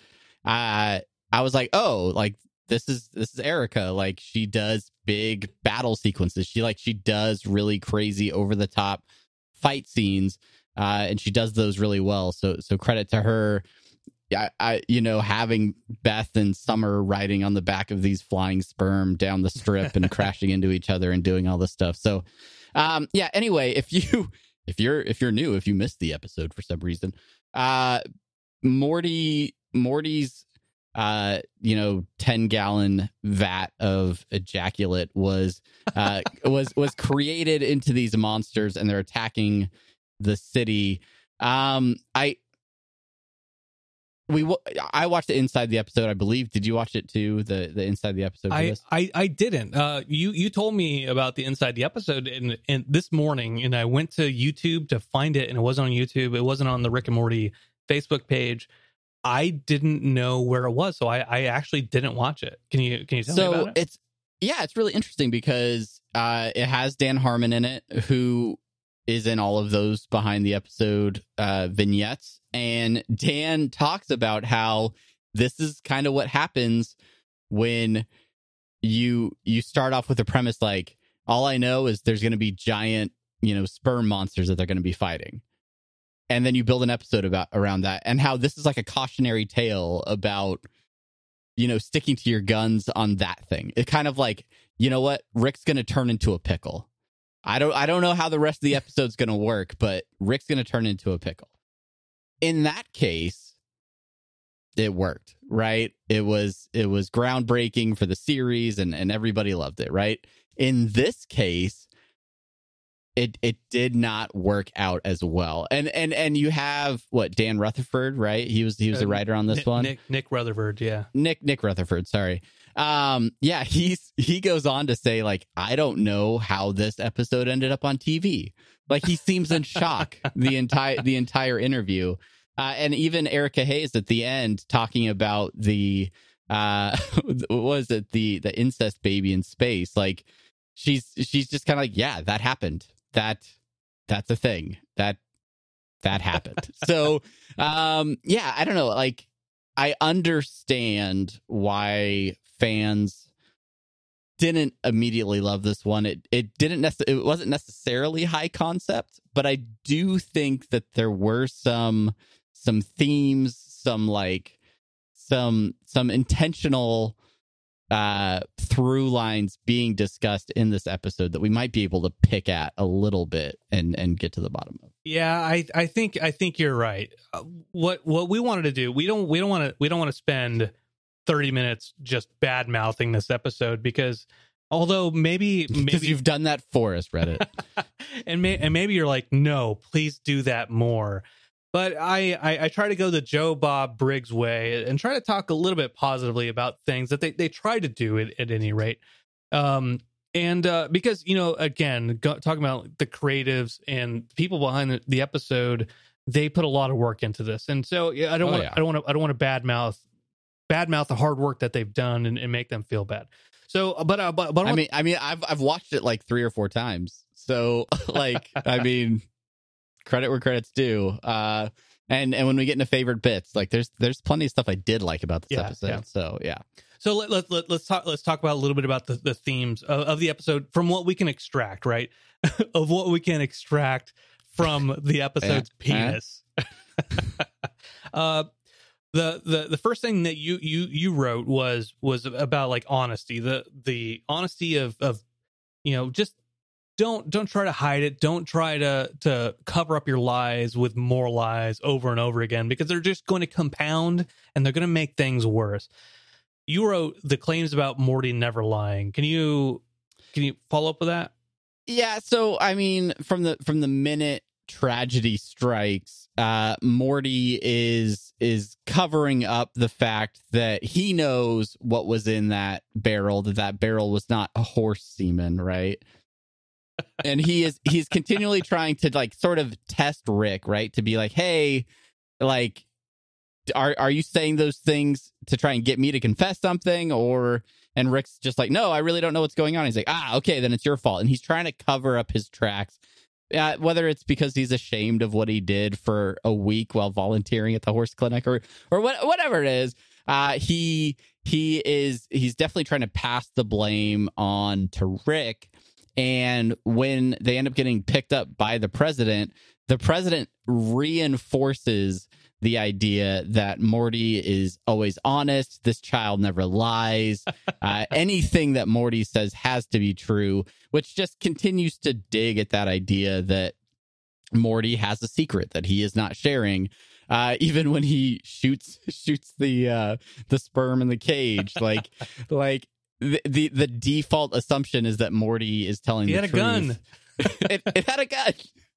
uh, I was like, oh, like this is this is Erica. Like she does big battle sequences. She like she does really crazy over the top fight scenes, uh, and she does those really well. So so credit to her. I, I, you know, having Beth and Summer riding on the back of these flying sperm down the strip and crashing into each other and doing all this stuff. So, um, yeah. Anyway, if you if you're if you're new, if you missed the episode for some reason, uh, Morty Morty's uh, you know, ten gallon vat of ejaculate was uh was was created into these monsters and they're attacking the city. Um, I we I watched the inside the episode. I believe. Did you watch it too? The the inside the episode. I? I I didn't. Uh, you you told me about the inside the episode and and this morning, and I went to YouTube to find it, and it wasn't on YouTube. It wasn't on the Rick and Morty Facebook page. I didn't know where it was, so I I actually didn't watch it. Can you can you tell me about it? it's yeah, it's really interesting because uh, it has Dan Harmon in it, who is in all of those behind the episode uh, vignettes, and Dan talks about how this is kind of what happens when you you start off with a premise like all I know is there's going to be giant you know sperm monsters that they're going to be fighting. And then you build an episode about around that, and how this is like a cautionary tale about you know, sticking to your guns on that thing. It kind of like, you know what, Rick's going to turn into a pickle. I don't I don't know how the rest of the episode's going to work, but Rick's going to turn into a pickle. In that case, it worked, right? It was it was groundbreaking for the series and and everybody loved it, right? In this case, it it did not work out as well. And and and you have what Dan Rutherford, right? He was he was the Uh, writer on this Nick, one. Nick Nick Rutherford, yeah. Nick Nick Rutherford, sorry. Um yeah, he's he goes on to say like I don't know how this episode ended up on TV. Like he seems in shock the entire the entire interview. Uh and even Erica Hayes at the end talking about the uh what was it the the incest baby in space like she's she's just kind of like yeah that happened that that's a thing that that happened so um yeah i don't know like I understand why fans didn't immediately love this one. It it didn't necess- it wasn't necessarily high concept, but I do think that there were some some themes, some like some some intentional uh through lines being discussed in this episode that we might be able to pick at a little bit and and get to the bottom of. Yeah, I I think I think you're right. Uh, what what we wanted to do, we don't we don't want to we don't want to spend 30 minutes just bad mouthing this episode because although maybe Because maybe you've done that for us, Reddit. and may, and maybe you're like, no, please do that more. But I, I I try to go the Joe Bob Briggs way and try to talk a little bit positively about things that they they try to do at, at any rate. Um, and uh, because you know, again, go, talking about the creatives and people behind the, the episode, they put a lot of work into this, and so yeah, I don't Oh, want yeah. I don't want to I don't want to badmouth badmouth the hard work that they've done and, and make them feel bad. So, but uh, but but I mean, I mean, I've I've watched it like three or four times. So, like, I mean, credit where credit's due. Uh, and and when we get into favorite bits, like, there's there's plenty of stuff I did like about this Yeah, episode. yeah. So, yeah, So let, let, let, let's talk let's talk about a little bit about the, the themes of, of the episode from what we can extract, right? of what we can extract from the episode's Eh, eh. penis. uh the, the the first thing that you you you wrote was was about like honesty the the honesty of of you know just don't don't try to hide it don't try to to cover up your lies with more lies over and over again because they're just going to compound and they're going to make things worse you wrote the claims about Morty never lying. Can you can you follow up with that? yeah. So, I mean, from the from the minute tragedy strikes, uh, Morty is is covering up the fact that he knows what was in that barrel. That that barrel was not a horse semen, right? And he is he's continually trying to like sort of test Rick, right? To be like, hey, like, are are you saying those things to try and get me to confess something, or? And Rick's just like, no, I really don't know what's going on. He's like, ah, okay, then it's your fault. And he's trying to cover up his tracks. Uh, whether it's because he's ashamed of what he did for a week while volunteering at the horse clinic, or or what, whatever it is, uh, he he is he's definitely trying to pass the blame on to Rick. And when they end up getting picked up by the president, the president reinforces the idea that Morty is always honest. This child never lies. Uh, anything that Morty says has to be true, which just continues to dig at that idea that Morty has a secret that he is not sharing. Uh, even when he shoots shoots the uh, the sperm in the cage, like like the, the the default assumption is that Morty is telling He had a truth. gun. it, it had a gun.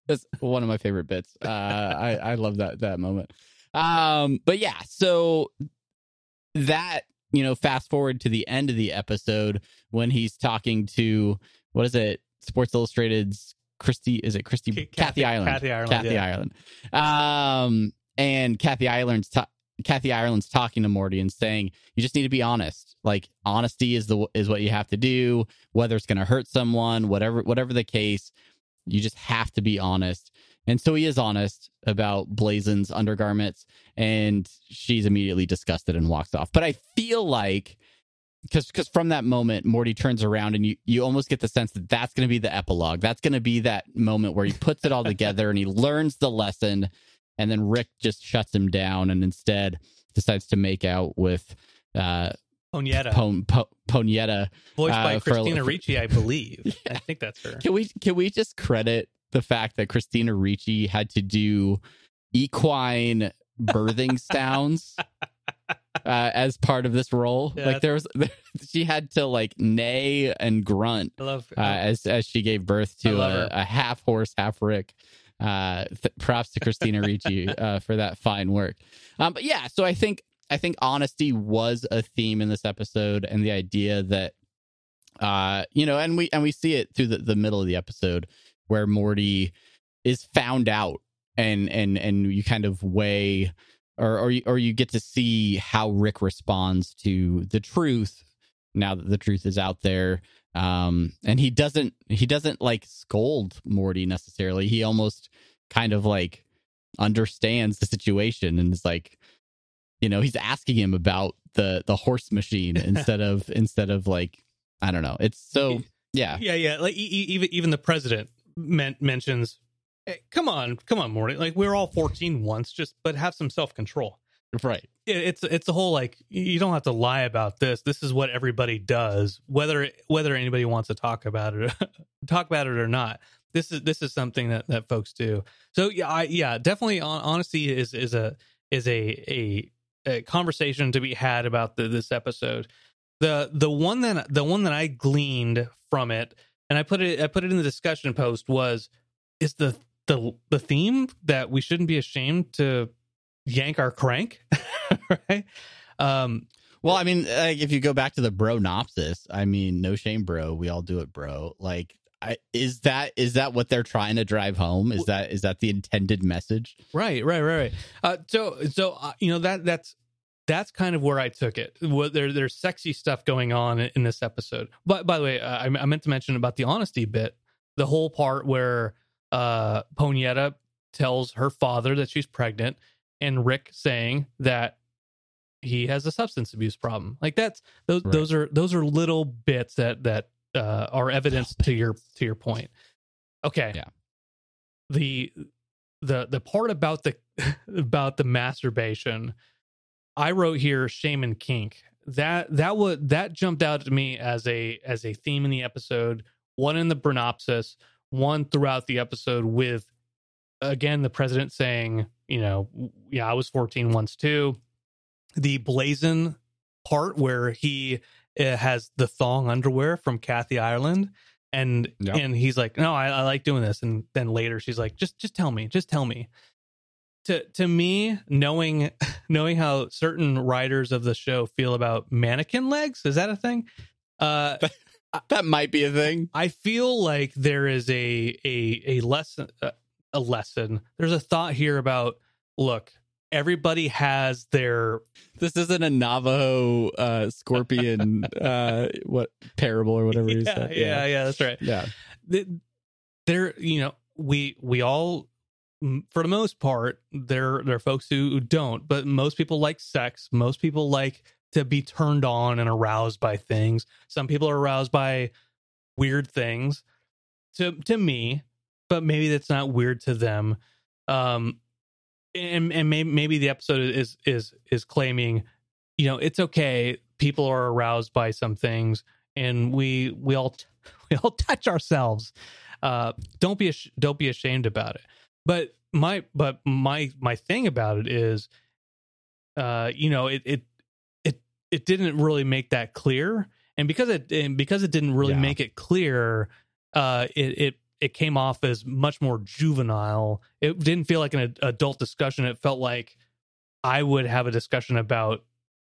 That's one of my favorite bits. Uh, I I love that that moment. Um, but yeah, so that you know, fast forward to the end of the episode when he's talking to what is it, Sports Illustrated's Christy? Is it Christy? Kathy- Kathy Ireland. Kathy Ireland, Kathy yeah. Ireland. Um, and Kathy Ireland's ta- Kathy Ireland's talking to Morty and saying, "You just need to be honest. Like honesty is the is what you have to do. Whether it's going to hurt someone, whatever whatever the case, you just have to be honest." And so he is honest about Blazon's undergarments, and she's immediately disgusted and walks off. But I feel like because because from that moment, Morty turns around and you you almost get the sense that that's going to be the epilogue. That's going to be that moment where he puts it all together and he learns the lesson, and then Rick just shuts him down and instead decides to make out with uh Ponietta, Pon, Po- Ponietta. voiced by uh, Christina for- Ricci, I believe. I think that's her. Can we can we just credit the fact that Christina Ricci had to do equine birthing sounds uh, as part of this role? Yeah, like there was, she had to like neigh and grunt uh, as as she gave birth to a, a half horse, half Rick. Uh, th- props to Christina Ricci uh, for that fine work. Um, but yeah, so I think I think honesty was a theme in this episode, and the idea that uh, you know, and we and we see it through the, the middle of the episode where Morty is found out, and and and you kind of weigh. Or, or, you, or you get to see how Rick responds to the truth now that the truth is out there um and he doesn't he doesn't like scold morty necessarily he almost kind of like understands the situation and is like you know he's asking him about the the horse machine instead of instead of like i don't know it's so yeah yeah, yeah. Like even even the president men- mentions, hey, "Come on, come on, Morty. Like we are all fourteen once, just but have some self control." right it's it's a whole like you don't have to lie about this. This is what everybody does, whether whether anybody wants to talk about it, talk about it or not. This is this is something that that folks do. So yeah, I, yeah, definitely. hon- Honesty is is a is a a, a conversation to be had about the, this episode. The the one that the one that I gleaned from it, and I put it I put it in the discussion post was is the the the theme that we shouldn't be ashamed to yank our crank, right? Um, well i mean like if you go back to the bro nopsis i mean no shame bro we all do it bro like I, is that is that what they're trying to drive home is that is that the intended message right, right, right, right. Uh, so, so uh, you know that that's that's kind of where I took it. What there, there's sexy stuff going on in, in this episode. But by the way, uh, I, I meant to mention about the honesty bit. The whole part where uh, Ponietta tells her father that she's pregnant, and Rick saying that he has a substance abuse problem. Like that's those Right. those are those are little bits that that uh, are evidence to your to your point. Okay. Yeah. The the the part about the about the masturbation, I wrote here shame and kink. That that would that jumped out to me as a as a theme in the episode. One in the Bronopsis, one throughout the episode with again the president saying, you know, yeah, I was 14 once too. The blazon part where he uh, has the thong underwear from Kathy Ireland and Yep. and he's like no I, I like doing this and then later she's like just just tell me just tell me to to me knowing knowing how certain writers of the show feel about mannequin legs is that a thing uh that might be a thing I feel like there is a a a lesson uh, a lesson. There's a thought here about look, everybody has their This isn't a Navajo uh, scorpion uh, what parable or whatever yeah, said. yeah, yeah, that's right. yeah. Th- There, you know, we we all for the most part there there are folks who, who don't, but most people like sex. Most people like to be turned on and aroused by things. Some people are aroused by weird things. To to me, but maybe that's not weird to them. Um, and and maybe maybe the episode is is is claiming, you know, it's okay. People are aroused by some things, and we we all we all touch ourselves. Uh, don't be ash- don't be ashamed about it. But my but my my thing about it is, uh, you know, it it it it didn't really make that clear, and because it and because it didn't really Yeah. make it clear, uh, it it it came off as much more juvenile. It didn't feel like an ad- adult discussion. It felt like I would have a discussion about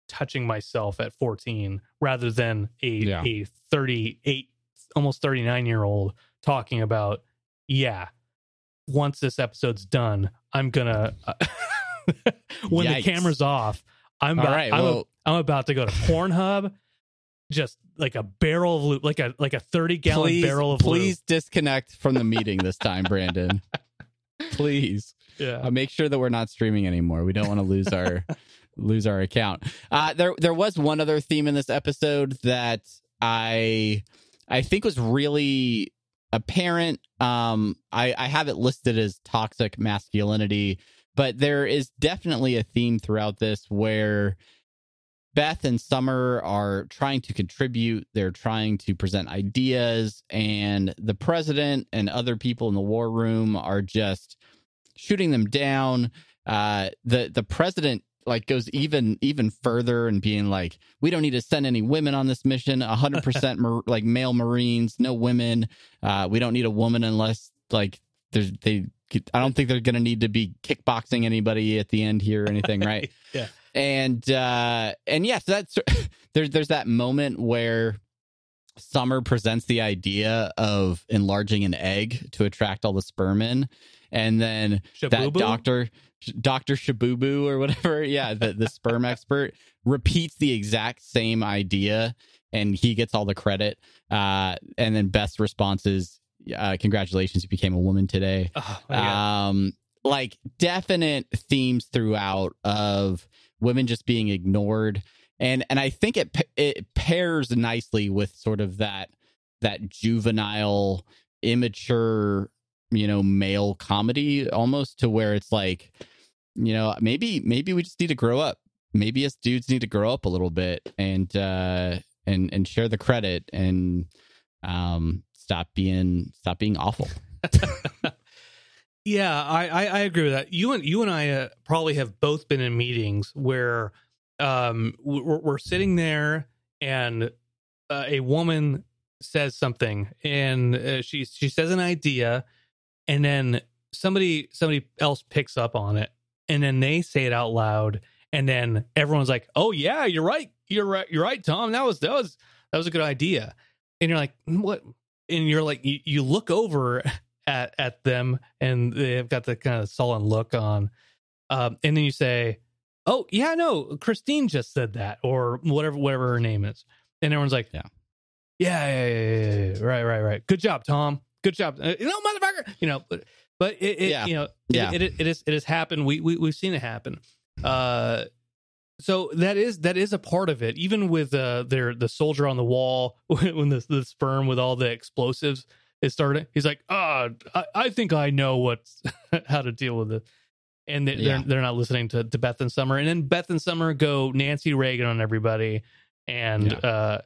touching myself at 14 rather than a Yeah. a 38 almost 39 year old talking about yeah once this episode's done i'm gonna uh, when Yikes. the camera's off i'm about, right, I'm, well- I'm about to go to pornhub just like a barrel of lube like a like a 30 gallon please, barrel of please disconnect from the meeting this time, Brandon. please. yeah Uh, make sure that we're not streaming anymore. We don't want to lose our lose our account. Uh, there there was one other theme in this episode that I I think was really apparent. Um, I I have it listed as toxic masculinity, but there is definitely a theme throughout this where. Beth and Summer are trying to contribute. They're trying to present ideas, and the president and other people in the war room are just shooting them down. Uh, the the president like goes even even further and being like, we don't need to send any women on this mission. hundred percent like male Marines, no women. Uh, we don't need a woman unless like there's they. I don't think they're going to need to be kickboxing anybody at the end here or anything, right? Yeah. And uh, and yes, that's there's there's that moment where Summer presents the idea of enlarging an egg to attract all the sperm in, and then that doctor, Doctor Shabubu or whatever, yeah, the the sperm expert repeats the exact same idea, and he gets all the credit. Uh, and then best response is, uh, "Congratulations, you became a woman today." Oh, um like definite themes throughout of women just being ignored. And and i think it it pairs nicely with sort of that that juvenile immature you know male comedy almost to where it's like you know maybe maybe we just need to grow up. Maybe us dudes need to grow up a little bit and uh and and share the credit and um stop being stop being awful Yeah, I, I I agree with that. You and you and I uh, probably have both been in meetings where um we're, we're sitting there and uh, a woman says something and uh, she she says an idea and then somebody somebody else picks up on it and then they say it out loud and then everyone's like, "Oh yeah, you're right. You're right. You're right, Tom. That was that was that was a good idea." And you're like, "What?" And you're like, you, you look over at at them and they've got the kind of sullen look on. Um, and then you say oh yeah no christine just said that or whatever whatever her name is. And everyone's like Yeah. yeah yeah yeah, yeah, right right right. Good job tom. Good job. Uh, you know motherfucker! You know but but it, it Yeah. you know Yeah. it, it, it is it has happened. We, we we've seen it happen. Uh so that is that is a part of it. Even with uh their the soldier on the wall when the the sperm with all the explosives is starting he's like ah I, I think i know what's how to deal with it and they, Yeah. they're they're not listening to, to beth and summer and then beth and summer go nancy reagan on everybody and uh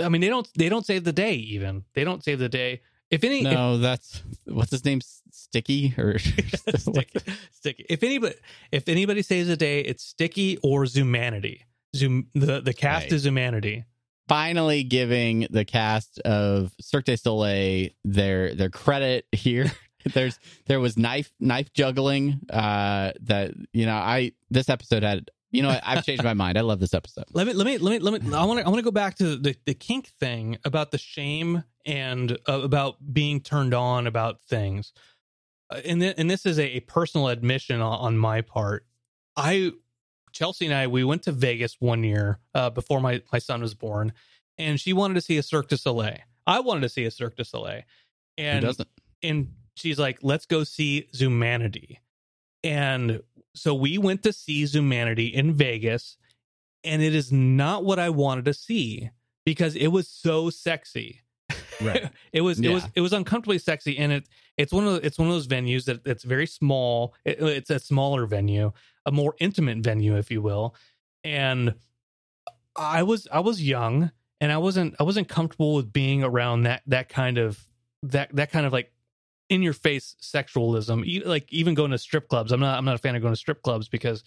i mean they don't they don't save the day even they don't save the day if any if- No, that's what's his name? Sticky or sticky, sticky. If anybody, if anybody saves the day, it's Sticky or Zumanity. Zoom. The the cast Right. is Zumanity. Finally giving the cast of Cirque du Soleil their their credit here. There's there was knife knife juggling. Uh, that you know I this episode had you know I've changed my mind. I love this episode. Let me let me let me let me. I want to I want to go back to the the kink thing about the shame and uh, about being turned on about things. Uh, and th- and this is a, a personal admission on, on my part. I Chelsea and I we went to Vegas one year uh, before my my son was born, and she wanted to see a Cirque du Soleil. I wanted to see a Cirque du Soleil, Who and doesn't? and she's like, "Let's go see Zumanity." And so we went to see Zumanity in Vegas, and it is not what I wanted to see because it was so sexy. Right. it was it was it was uncomfortably sexy, and it it's one of the, it's one of those venues that it's very small. It, it's a smaller venue, a more intimate venue, if you will. And I was I was young, and I wasn't I wasn't comfortable with being around that that kind of that that kind of like in your face sexualism. E- Like even going to strip clubs, I'm not I'm not a fan of going to strip clubs because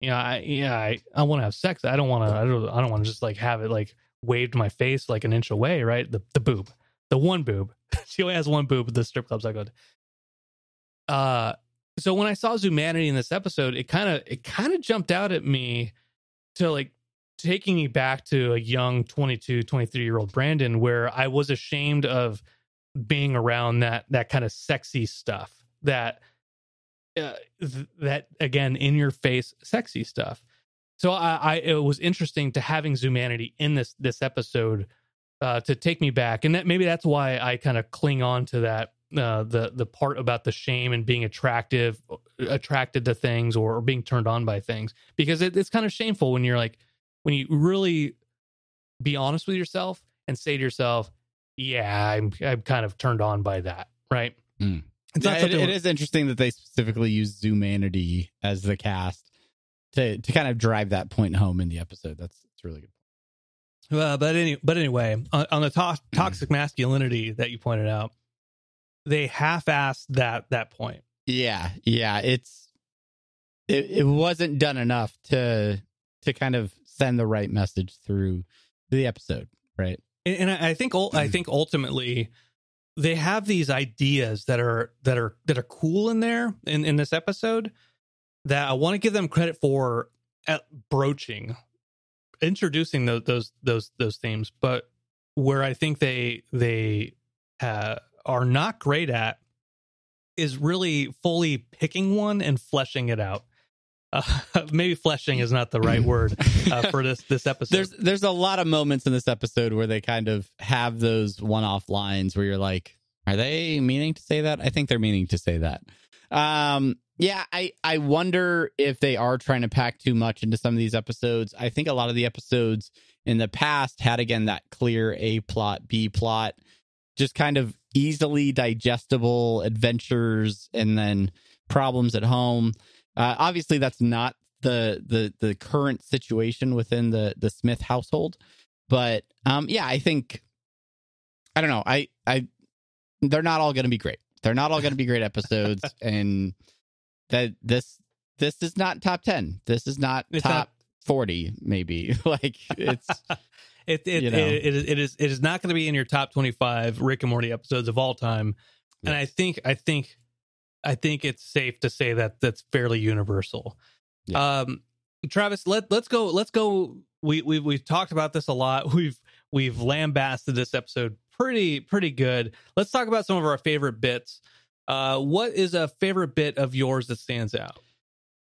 you know I yeah I, I want to have sex. I don't want to I don't I don't want to just like have it like waved my face like an inch away. Right, the the boob, the one boob. she only has one boob the strip clubs I go to. Uh, so when I saw Zumanity in this episode, it kind of it kind of jumped out at me to like taking me back to a young 22, 23 year old Brandon where I was ashamed of being around that that kind of sexy stuff that uh, th- that again in your face sexy stuff. So I, I it was interesting to having Zumanity in this this episode uh, to take me back, and that maybe that's why I kind of cling on to that uh, the the part about the shame and being attractive attracted to things or, or being turned on by things because it, it's kind of shameful when you're like when you really be honest with yourself and say to yourself, "Yeah, I'm I'm kind of turned on by that," right? Mm. It's Yeah, it, it is interesting that they specifically use Zumanity as the cast to to kind of drive that point home in the episode. That's it's really good. Uh, but any, but anyway, on, on the to- toxic masculinity that you pointed out, they half-assed that that point. Yeah, yeah, it's it, it wasn't done enough to to kind of send the right message through the episode, right? And, and I think I think ultimately they have these ideas that are that are that are cool in there in in this episode that I want to give them credit for at broaching, introducing those those those those themes, but where I think they they uh, are not great at is really fully picking one and fleshing it out. Uh, maybe fleshing is not the right word uh, for this this episode. There's there's a lot of moments in this episode where they kind of have those one-off lines where you're like, are they meaning to say that? I think they're meaning to say that. Um yeah, I I wonder if they are trying to pack too much into some of these episodes. I think a lot of the episodes in the past had again that clear A plot, B plot, just kind of easily digestible adventures and then problems at home. Uh, obviously, that's not the the the current situation within the the Smith household, but um, yeah, I think I don't know. I I they're not all going to be great. They're not all going to be great episodes, and that this this is not top ten. This is not It's top not- forty. Maybe like it's It it, You know. it, it, is, it is it is not going to be in your top twenty five Rick and Morty episodes of all time, and I think I think I think it's safe to say that that's fairly universal. Yeah. Um, Travis, let let's go let's go. We we we've talked about this a lot. We've we've lambasted this episode pretty pretty good. Let's talk about some of our favorite bits. Uh, what is a favorite bit of yours that stands out?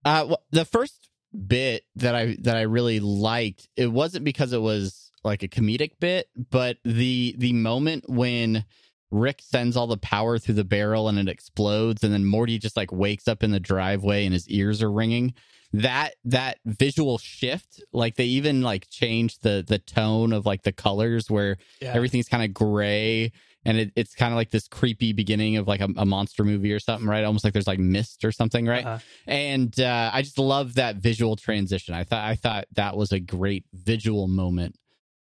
Uh, well, the first bit that I that I really liked, it wasn't because it was like a comedic bit, but the the moment when Rick sends all the power through the barrel and it explodes, and then Morty just like wakes up in the driveway and his ears are ringing. That that visual shift, like they even like changed the the tone of like the colors where Yeah. everything's kind of gray and it, it's kind of like this creepy beginning of like a, a monster movie or something, right? Almost like there's like mist or something, right? Uh-huh. and uh, I just love that visual transition. I thought I thought that was a great visual moment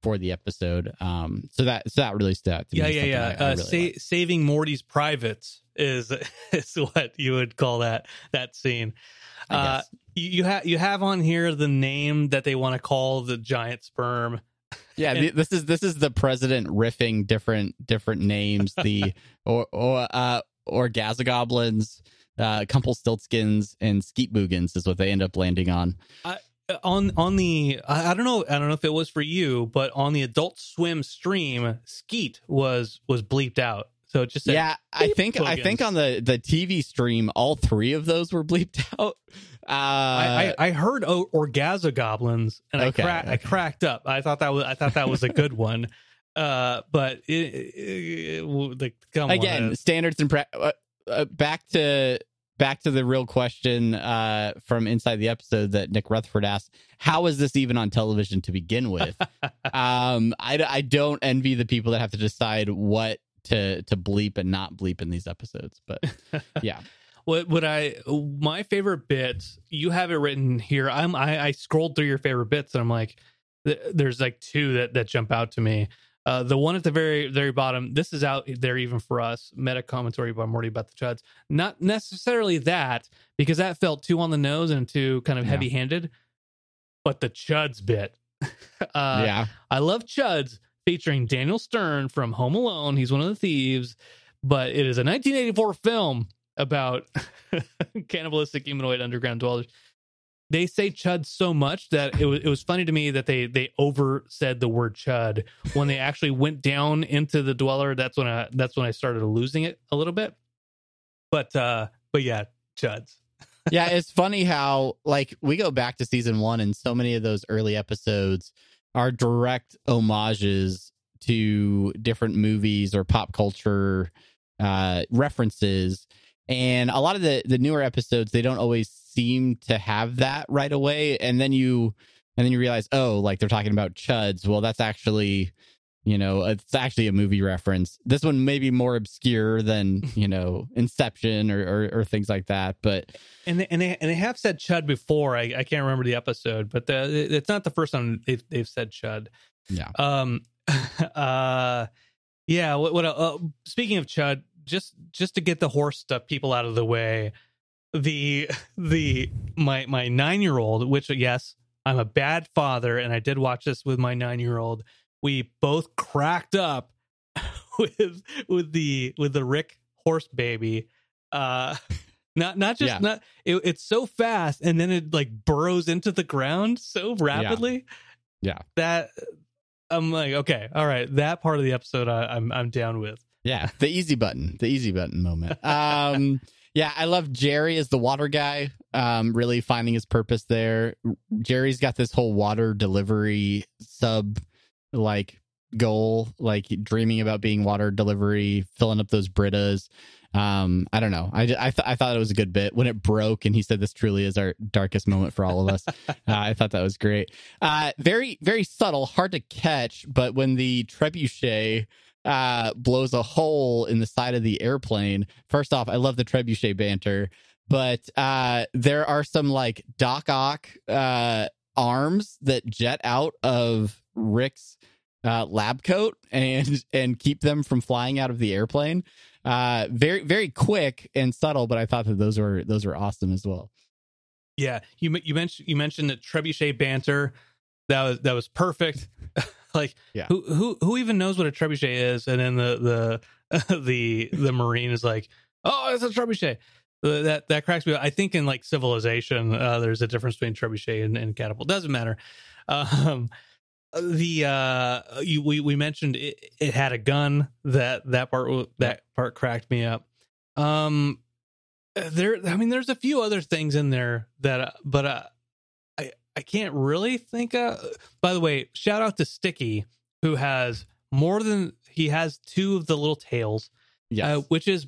for the episode. Um, so that so that really stood out to yeah, me. yeah, yeah. I- I uh, really sa- saving Morty's privates is is what you would call that that scene. Uh, you you have you have on here the name that they want to call the giant sperm. yeah, and- this is this is the president riffing different different names. The or or uh, orgazagoblins, uh, Kumpelstiltskins, and Skeetboogans is what they end up landing on. Uh, On on the I, I don't know I don't know if it was for you, but on the Adult Swim stream, Skeet was was bleeped out. So it just said, yeah, I think I think on the the TV stream, all three of those were bleeped out. Uh, I, I, I heard o- goblins and I Okay, I cracked up. I thought that was I thought that was a good one. Uh, but it, it, it, like come again on. standards and pra- uh, uh, back to back to the real question uh, from inside the episode that Nick Rutherford asked: How is this even on television to begin with? um, I, I don't envy the people that have to decide what to to bleep and not bleep in these episodes, but yeah, What what I my favorite bits? You have it written here. I'm I, I scrolled through your favorite bits and I'm like, th- there's like two that that jump out to me. Uh, the one at the very very bottom. This is out there even for us. Meta commentary by Morty about the Chuds. Not necessarily that because that felt too on the nose and too kind of Yeah. heavy handed. But the Chuds bit. uh, yeah, I love Chuds featuring Daniel Stern from Home Alone. He's one of the thieves, but it is a 1984 film about cannibalistic humanoid underground dwellers. They say chud so much that it was it was funny to me that they they over said the word chud when they actually went down into the dweller. That's when I that's when I started losing it a little bit. But uh but yeah, chuds. yeah, it's funny how like we go back to season one and so many of those early episodes are direct homages to different movies or pop culture uh, references. And a lot of the the newer episodes, they don't always seem to have that right away. And then you and then you realize, oh, like they're talking about chuds. Well, that's actually you know it's actually a movie reference this one may be more obscure than you know inception or, or, or things like that but and they, and they and they have said chud before i, I can't remember the episode but the, it's not the first time they've, they've said chud yeah um uh yeah what, what uh, speaking of chud just just to get the horse stuff people out of the way the the my my nine year old which yes i'm a bad father and i did watch this with my nine year old we both cracked up with with the with the Rick horse baby. Uh not not just yeah. not it, it's so fast and then it like burrows into the ground so rapidly. Yeah. yeah. That I'm like, okay, all right. That part of the episode I, I'm I'm down with. Yeah, the easy button, the easy button moment. Um yeah, I love Jerry as the water guy. Um, really finding his purpose there. Jerry's got this whole water delivery sub like goal, like dreaming about being water delivery, filling up those Britas. Um, I don't know. I, I, th- I thought it was a good bit when it broke, and he said this truly is our darkest moment for all of us. uh, I thought that was great. Uh, very very subtle, hard to catch, but when the trebuchet uh, blows a hole in the side of the airplane, first off, I love the trebuchet banter, but uh, there are some like Doc Ock uh, arms that jet out of Rick's uh, lab coat and and keep them from flying out of the airplane. Uh, very very quick and subtle, but I thought that those were those were awesome as well. Yeah, you you mentioned you mentioned the trebuchet banter. That was that was perfect. Like yeah. who who who even knows what a trebuchet is? And then the the the the marine is like, oh, it's a trebuchet. That that cracks me. Up. I think in like civilization, uh, there's a difference between trebuchet and, and catapult. Doesn't matter. Um, the uh you, we we mentioned it, it had a gun that that part that part cracked me up um there i mean there's a few other things in there that uh, but uh i can't really think of by the way shout out to sticky who has more than he has two of the little tails yeah uh, which is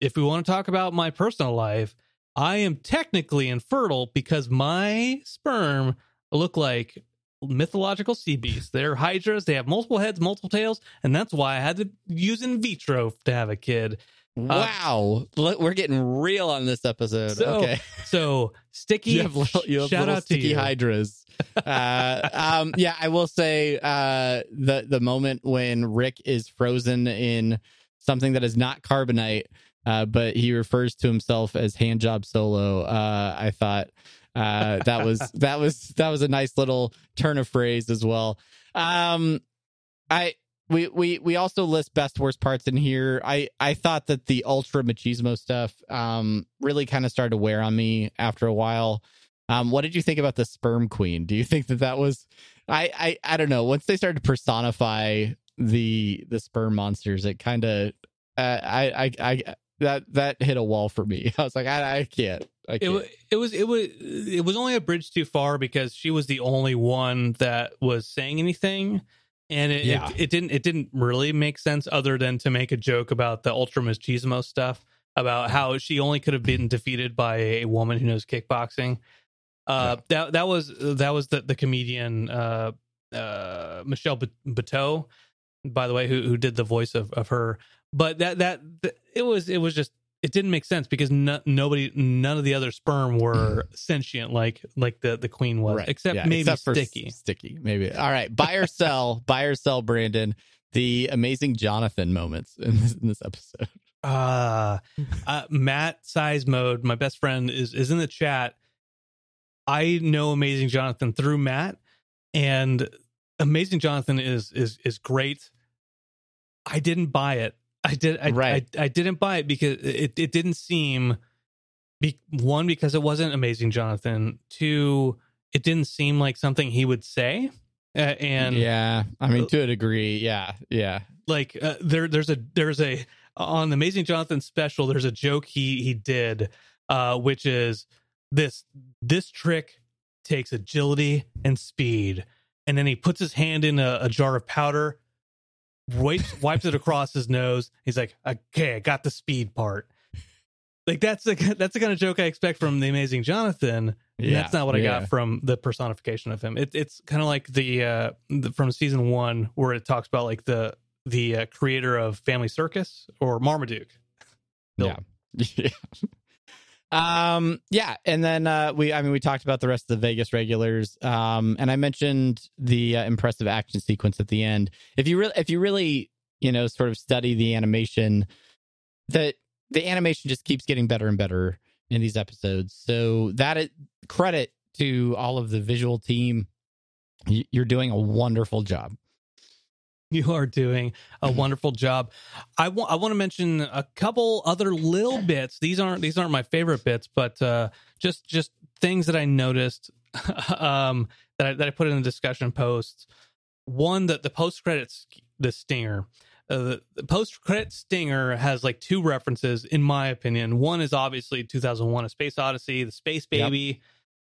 if we want to talk about my personal life i am technically infertile because my sperm look like mythological sea beasts. They're hydras. They have multiple heads, multiple tails, and that's why I had to use in vitro to have a kid. Uh, wow, uh, we're getting real on this episode. So, okay, so sticky. You have, little, you have shout out sticky to you. hydras. uh, um, yeah, I will say uh, the the moment when Rick is frozen in something that is not carbonite, uh, but he refers to himself as handjob solo. Uh, I thought uh, that was that was that was a nice little turn of phrase as well. Um, I we we we also list best worst parts in here. I I thought that the ultra machismo stuff um really kind of started to wear on me after a while. Um, what did you think about the sperm queen? Do you think that that was I I I don't know. Once they started to personify the the sperm monsters, it kind of uh, I I I that that hit a wall for me. I was like, I, I can't. I can't. It, it was it was it was only a bridge too far because she was the only one that was saying anything, and it, yeah. it, it didn't it didn't really make sense other than to make a joke about the ultra machismo stuff about how she only could have been defeated by a woman who knows kickboxing. Uh, yeah. that that was that was the the comedian uh, uh, Michelle Buteau, by the way, who who did the voice of of her but that that it was it was just it didn't make sense because no, nobody none of the other sperm were sentient like like the the queen was right. except yeah, maybe except sticky. Sticky maybe. All right buy or sell buy or sell brandon the amazing jonathan moments in this, in this episode. Uh, uh matt size mode my best friend is is in the chat. I know amazing jonathan through matt and amazing jonathan is is is great. I didn't buy it I did. I, Right. I, I didn't buy it because it, it didn't seem. Be, one because it wasn't amazing, Jonathan. Two, it didn't seem like something he would say. Uh, and yeah, I mean, to a degree, yeah, yeah, like uh, there there's a there's a on the amazing jonathan special there's a joke he he did uh which is this this trick takes agility and speed and then he puts his hand in a, a jar of powder wipes wipes it across his nose he's like okay i got the speed part like that's the that's the kind of joke i expect from the amazing jonathan yeah. that's not what I yeah. got from the personification of him. It, it's kind of like the, uh, the from season one where it talks about like the the uh, creator of Family Circus or Marmaduke. Bill. Yeah. yeah. Um yeah, and then uh we I mean we talked about the rest of the Vegas regulars um and I mentioned the uh, impressive action sequence at the end. If you really if you really, you know, sort of study the animation that the animation just keeps getting better and better in these episodes. So that credit to all of the visual team. You're doing a wonderful job. You are doing a Mm-hmm. wonderful job. I want I want to mention a couple other little bits. These aren't these aren't my favorite bits, but uh, just just things that I noticed um, that I, that I put in the discussion posts. One that the post credits the stinger. Uh, the, the post credit stinger has like two references, in my opinion. One is obviously 2001: A Space Odyssey, the Space Yep. Baby.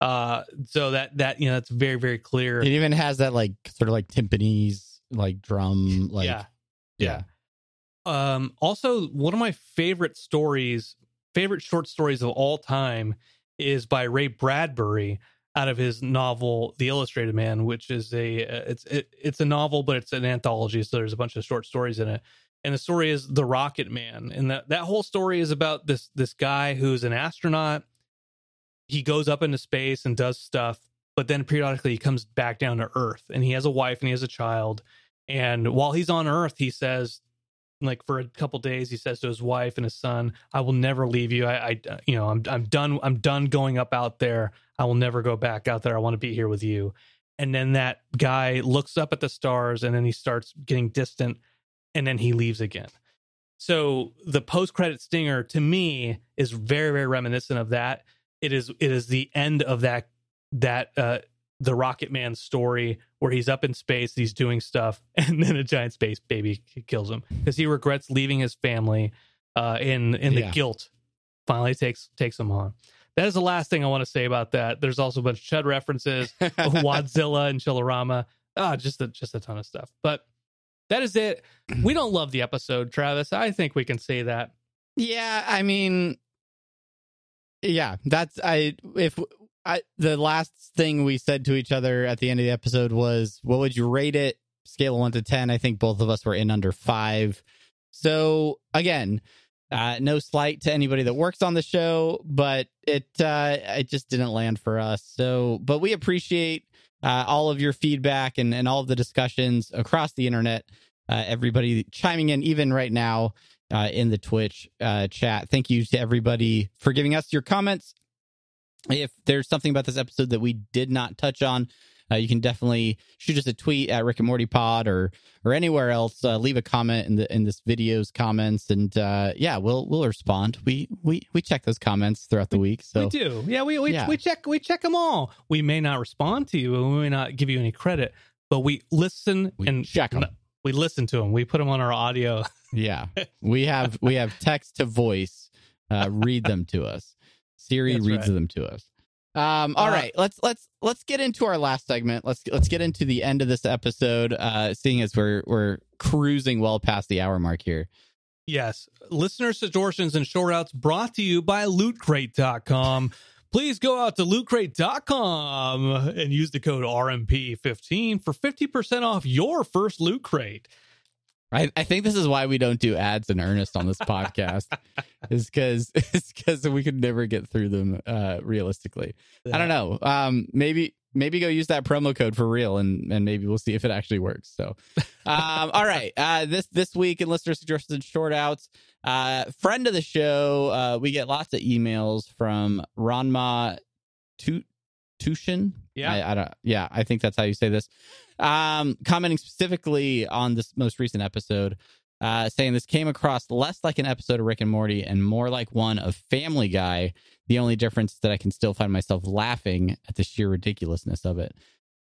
Uh, so that that you know that's very very clear. It even has that like sort of like timpanis like drum like yeah, yeah. Um, also, one of my favorite stories, favorite short stories of all time, is by Ray Bradbury out of his novel The Illustrated Man, which is a uh, it's it, it's a novel, but it's an anthology, so there's a bunch of short stories in it. And the story is The Rocket Man, and that that whole story is about this this guy who's an astronaut. He goes up into space and does stuff, but then periodically he comes back down to Earth, and he has a wife and he has a child. And while he's on Earth, he says like for a couple days he says to his wife and his son i will never leave you. I, I you know i'm i'm done i'm done going up out there. I will never go back out there. I want to be here with you. And then that guy looks up at the stars and then he starts getting distant and then he leaves again. So the post credit stinger to me is very very reminiscent of that. It is it is the end of that that uh the rocket man story where he's up in space he's doing stuff and then a giant space baby kills him because he regrets leaving his family uh in in the Yeah. guilt finally takes takes him on. That is the last thing i want to say about that. There's also a bunch of chud references wadzilla and chillerama ah just a just a ton of stuff. But that is it. We don't love the episode travis. I think we can say that. Yeah, I mean, yeah, that's I. If I the last thing we said to each other at the end of the episode was, "What would you rate it?" Scale of one to ten. I think both of us were in under five. So again, uh, no slight to anybody that works on the show, but it uh, it just didn't land for us. So, but we appreciate uh, all of your feedback and and all of the discussions across the internet. Uh, everybody chiming in, even right now uh, in the Twitch uh, chat. Thank you to everybody for giving us your comments. If there's something about this episode that we did not touch on, uh, you can definitely shoot us a tweet at Rick and Morty Pod or or anywhere else. Uh, leave a comment in the in this video's comments, and uh, yeah, we'll we'll respond. We we we check those comments throughout the week. So we do yeah we we, Yeah. we check we check them all we may not respond to you and we may not give you any credit but we listen We and check 'em. we listen to them we put them on our audio yeah, we have we have text to voice. Uh, read them to us. Siri That's reads right. them to us. Um, all Uh, right, let's let's let's get into our last segment. Let's let's get into the end of this episode. Uh, seeing as we're we're cruising well past the hour mark here. Yes. Listener suggestions and short outs brought to you by lootcrate.com. Please go out to lootcrate.com and use the code RMP15 for 50% off your first loot crate. I, I think this is why we don't do ads in earnest on this podcast, is because it's because we could never get through them uh, realistically. I don't know. Um, maybe maybe go use that promo code for real, and and maybe we'll see if it actually works. So, um, all right. Uh, this this week in listener suggestions and short outs, uh, friend of the show, uh, we get lots of emails from Ranma Tu Tushin. Yeah. I, I don't. Yeah, I think that's how you say this. Um, commenting specifically on this most recent episode. uh, saying this came across less like an episode of Rick and Morty and more like one of Family Guy. The only difference is that I can still find myself laughing at the sheer ridiculousness of it.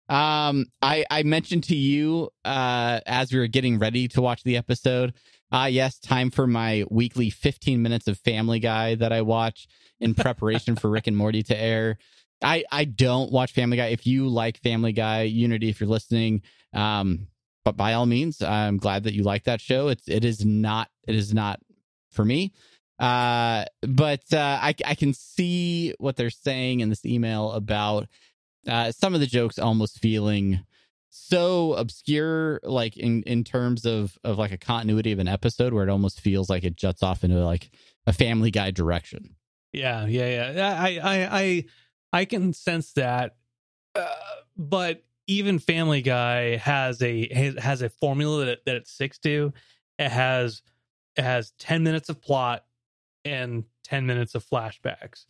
Um, I I mentioned to you uh, as we were getting ready to watch the episode. Ah, uh, yes, time for my weekly 15 minutes of Family Guy that I watch in preparation for Rick and Morty to air. I I don't watch Family Guy. If you like Family Guy, Unity, if you're listening, um, but by all means, I'm glad that you like that show. It's it is not it is not for me. Uh, but uh, I I can see what they're saying in this email about uh, some of the jokes almost feeling so obscure, like in in terms of of like a continuity of an episode, where it almost feels like it juts off into like a Family Guy direction. Yeah, yeah, yeah. I I I I can sense that, uh, but even Family Guy has a has a formula that, that it sticks to. It has it has ten minutes of plot and ten minutes of flashbacks.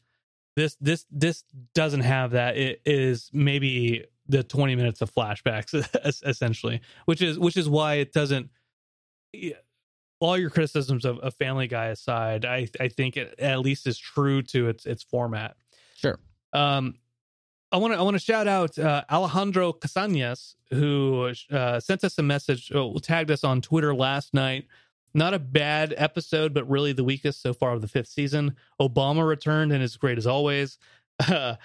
This this this doesn't have that. It is maybe the twenty minutes of flashbacks essentially, which is which is why it doesn't. All your criticisms of, of Family Guy aside, I I think it at least is true to its its format. Sure. Um, I want to I want to shout out uh, Alejandro Casañas who uh, sent us a message, oh, tagged us on Twitter last night. Not a bad episode, but really the weakest so far of the fifth season. Obama returned and is great as always. uh,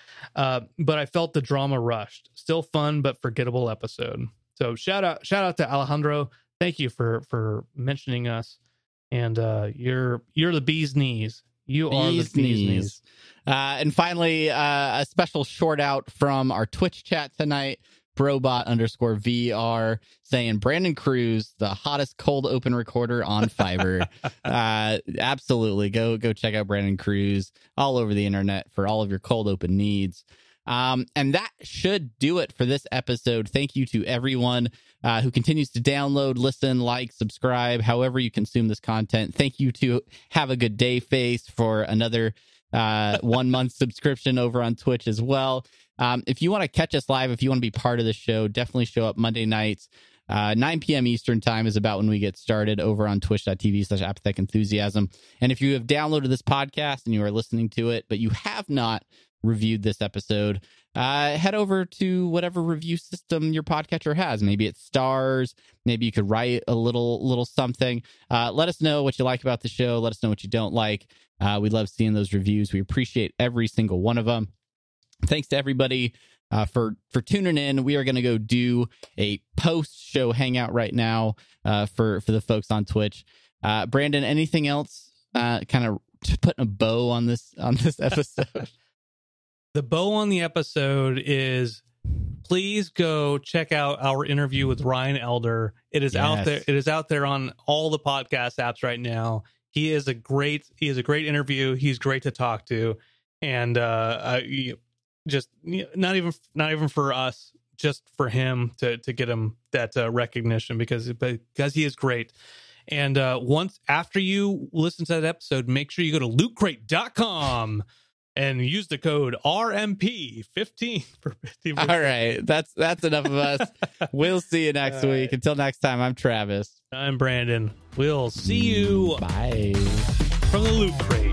but I felt the drama rushed. Still fun, but forgettable episode. So shout out shout out to Alejandro. Thank you for for mentioning us. And uh, you're you're the bee's knees. You are bees the bee's knees. knees. Uh, and finally, uh, a special short out from our Twitch chat tonight. Brobot underscore VR saying Brandon Cruz, the hottest cold open recorder on Fiverr. uh, absolutely. Go go check out Brandon Cruz all over the internet for all of your cold open needs. Um, and that should do it for this episode. Thank you to everyone uh, who continues to download, listen, like, subscribe, however you consume this content. Thank you to Have a Good Day Face for another uh, one month subscription over on Twitch as well. Um, if you want to catch us live, if you want to be part of the show, definitely show up Monday nights. Uh, 9 p.m. Eastern time is about when we get started over on twitch.tv slash apathetic enthusiasm. And if you have downloaded this podcast and you are listening to it, but you have not reviewed this episode, uh, head over to whatever review system your podcatcher has. Maybe it's stars. Maybe you could write a little little something. Uh, let us know what you like about the show. Let us know what you don't like. Uh, we love seeing those reviews. We appreciate every single one of them. Thanks to everybody uh, for for tuning in. We are going to go do a post show hangout right now uh, for for the folks on Twitch. Uh, Brandon, anything else? Uh, kind of putting a bow on this on this episode. The bow on the episode is please go check out our interview with Ryan Elder. It is yes. out there. It is out there on all the podcast apps right now. He is a great he is a great interview. He's great to talk to, and uh, just not even not even for us, just for him to to get him that uh, recognition because because he is great. And uh, once after you listen to that episode, make sure you go to lootcrate.com and use the code RMP15 for 50 All right. That's that's enough of us. we'll see you next All week. Right. Until next time, I'm Travis. I'm Brandon. We'll see you. Bye. From the Loot Crate.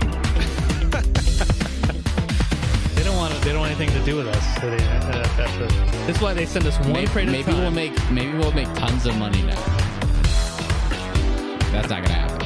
they don't want they don't want anything to do with us. So they, uh, that's, why they send us one maybe, crate maybe we'll make maybe we'll make tons of money now. That's not gonna happen.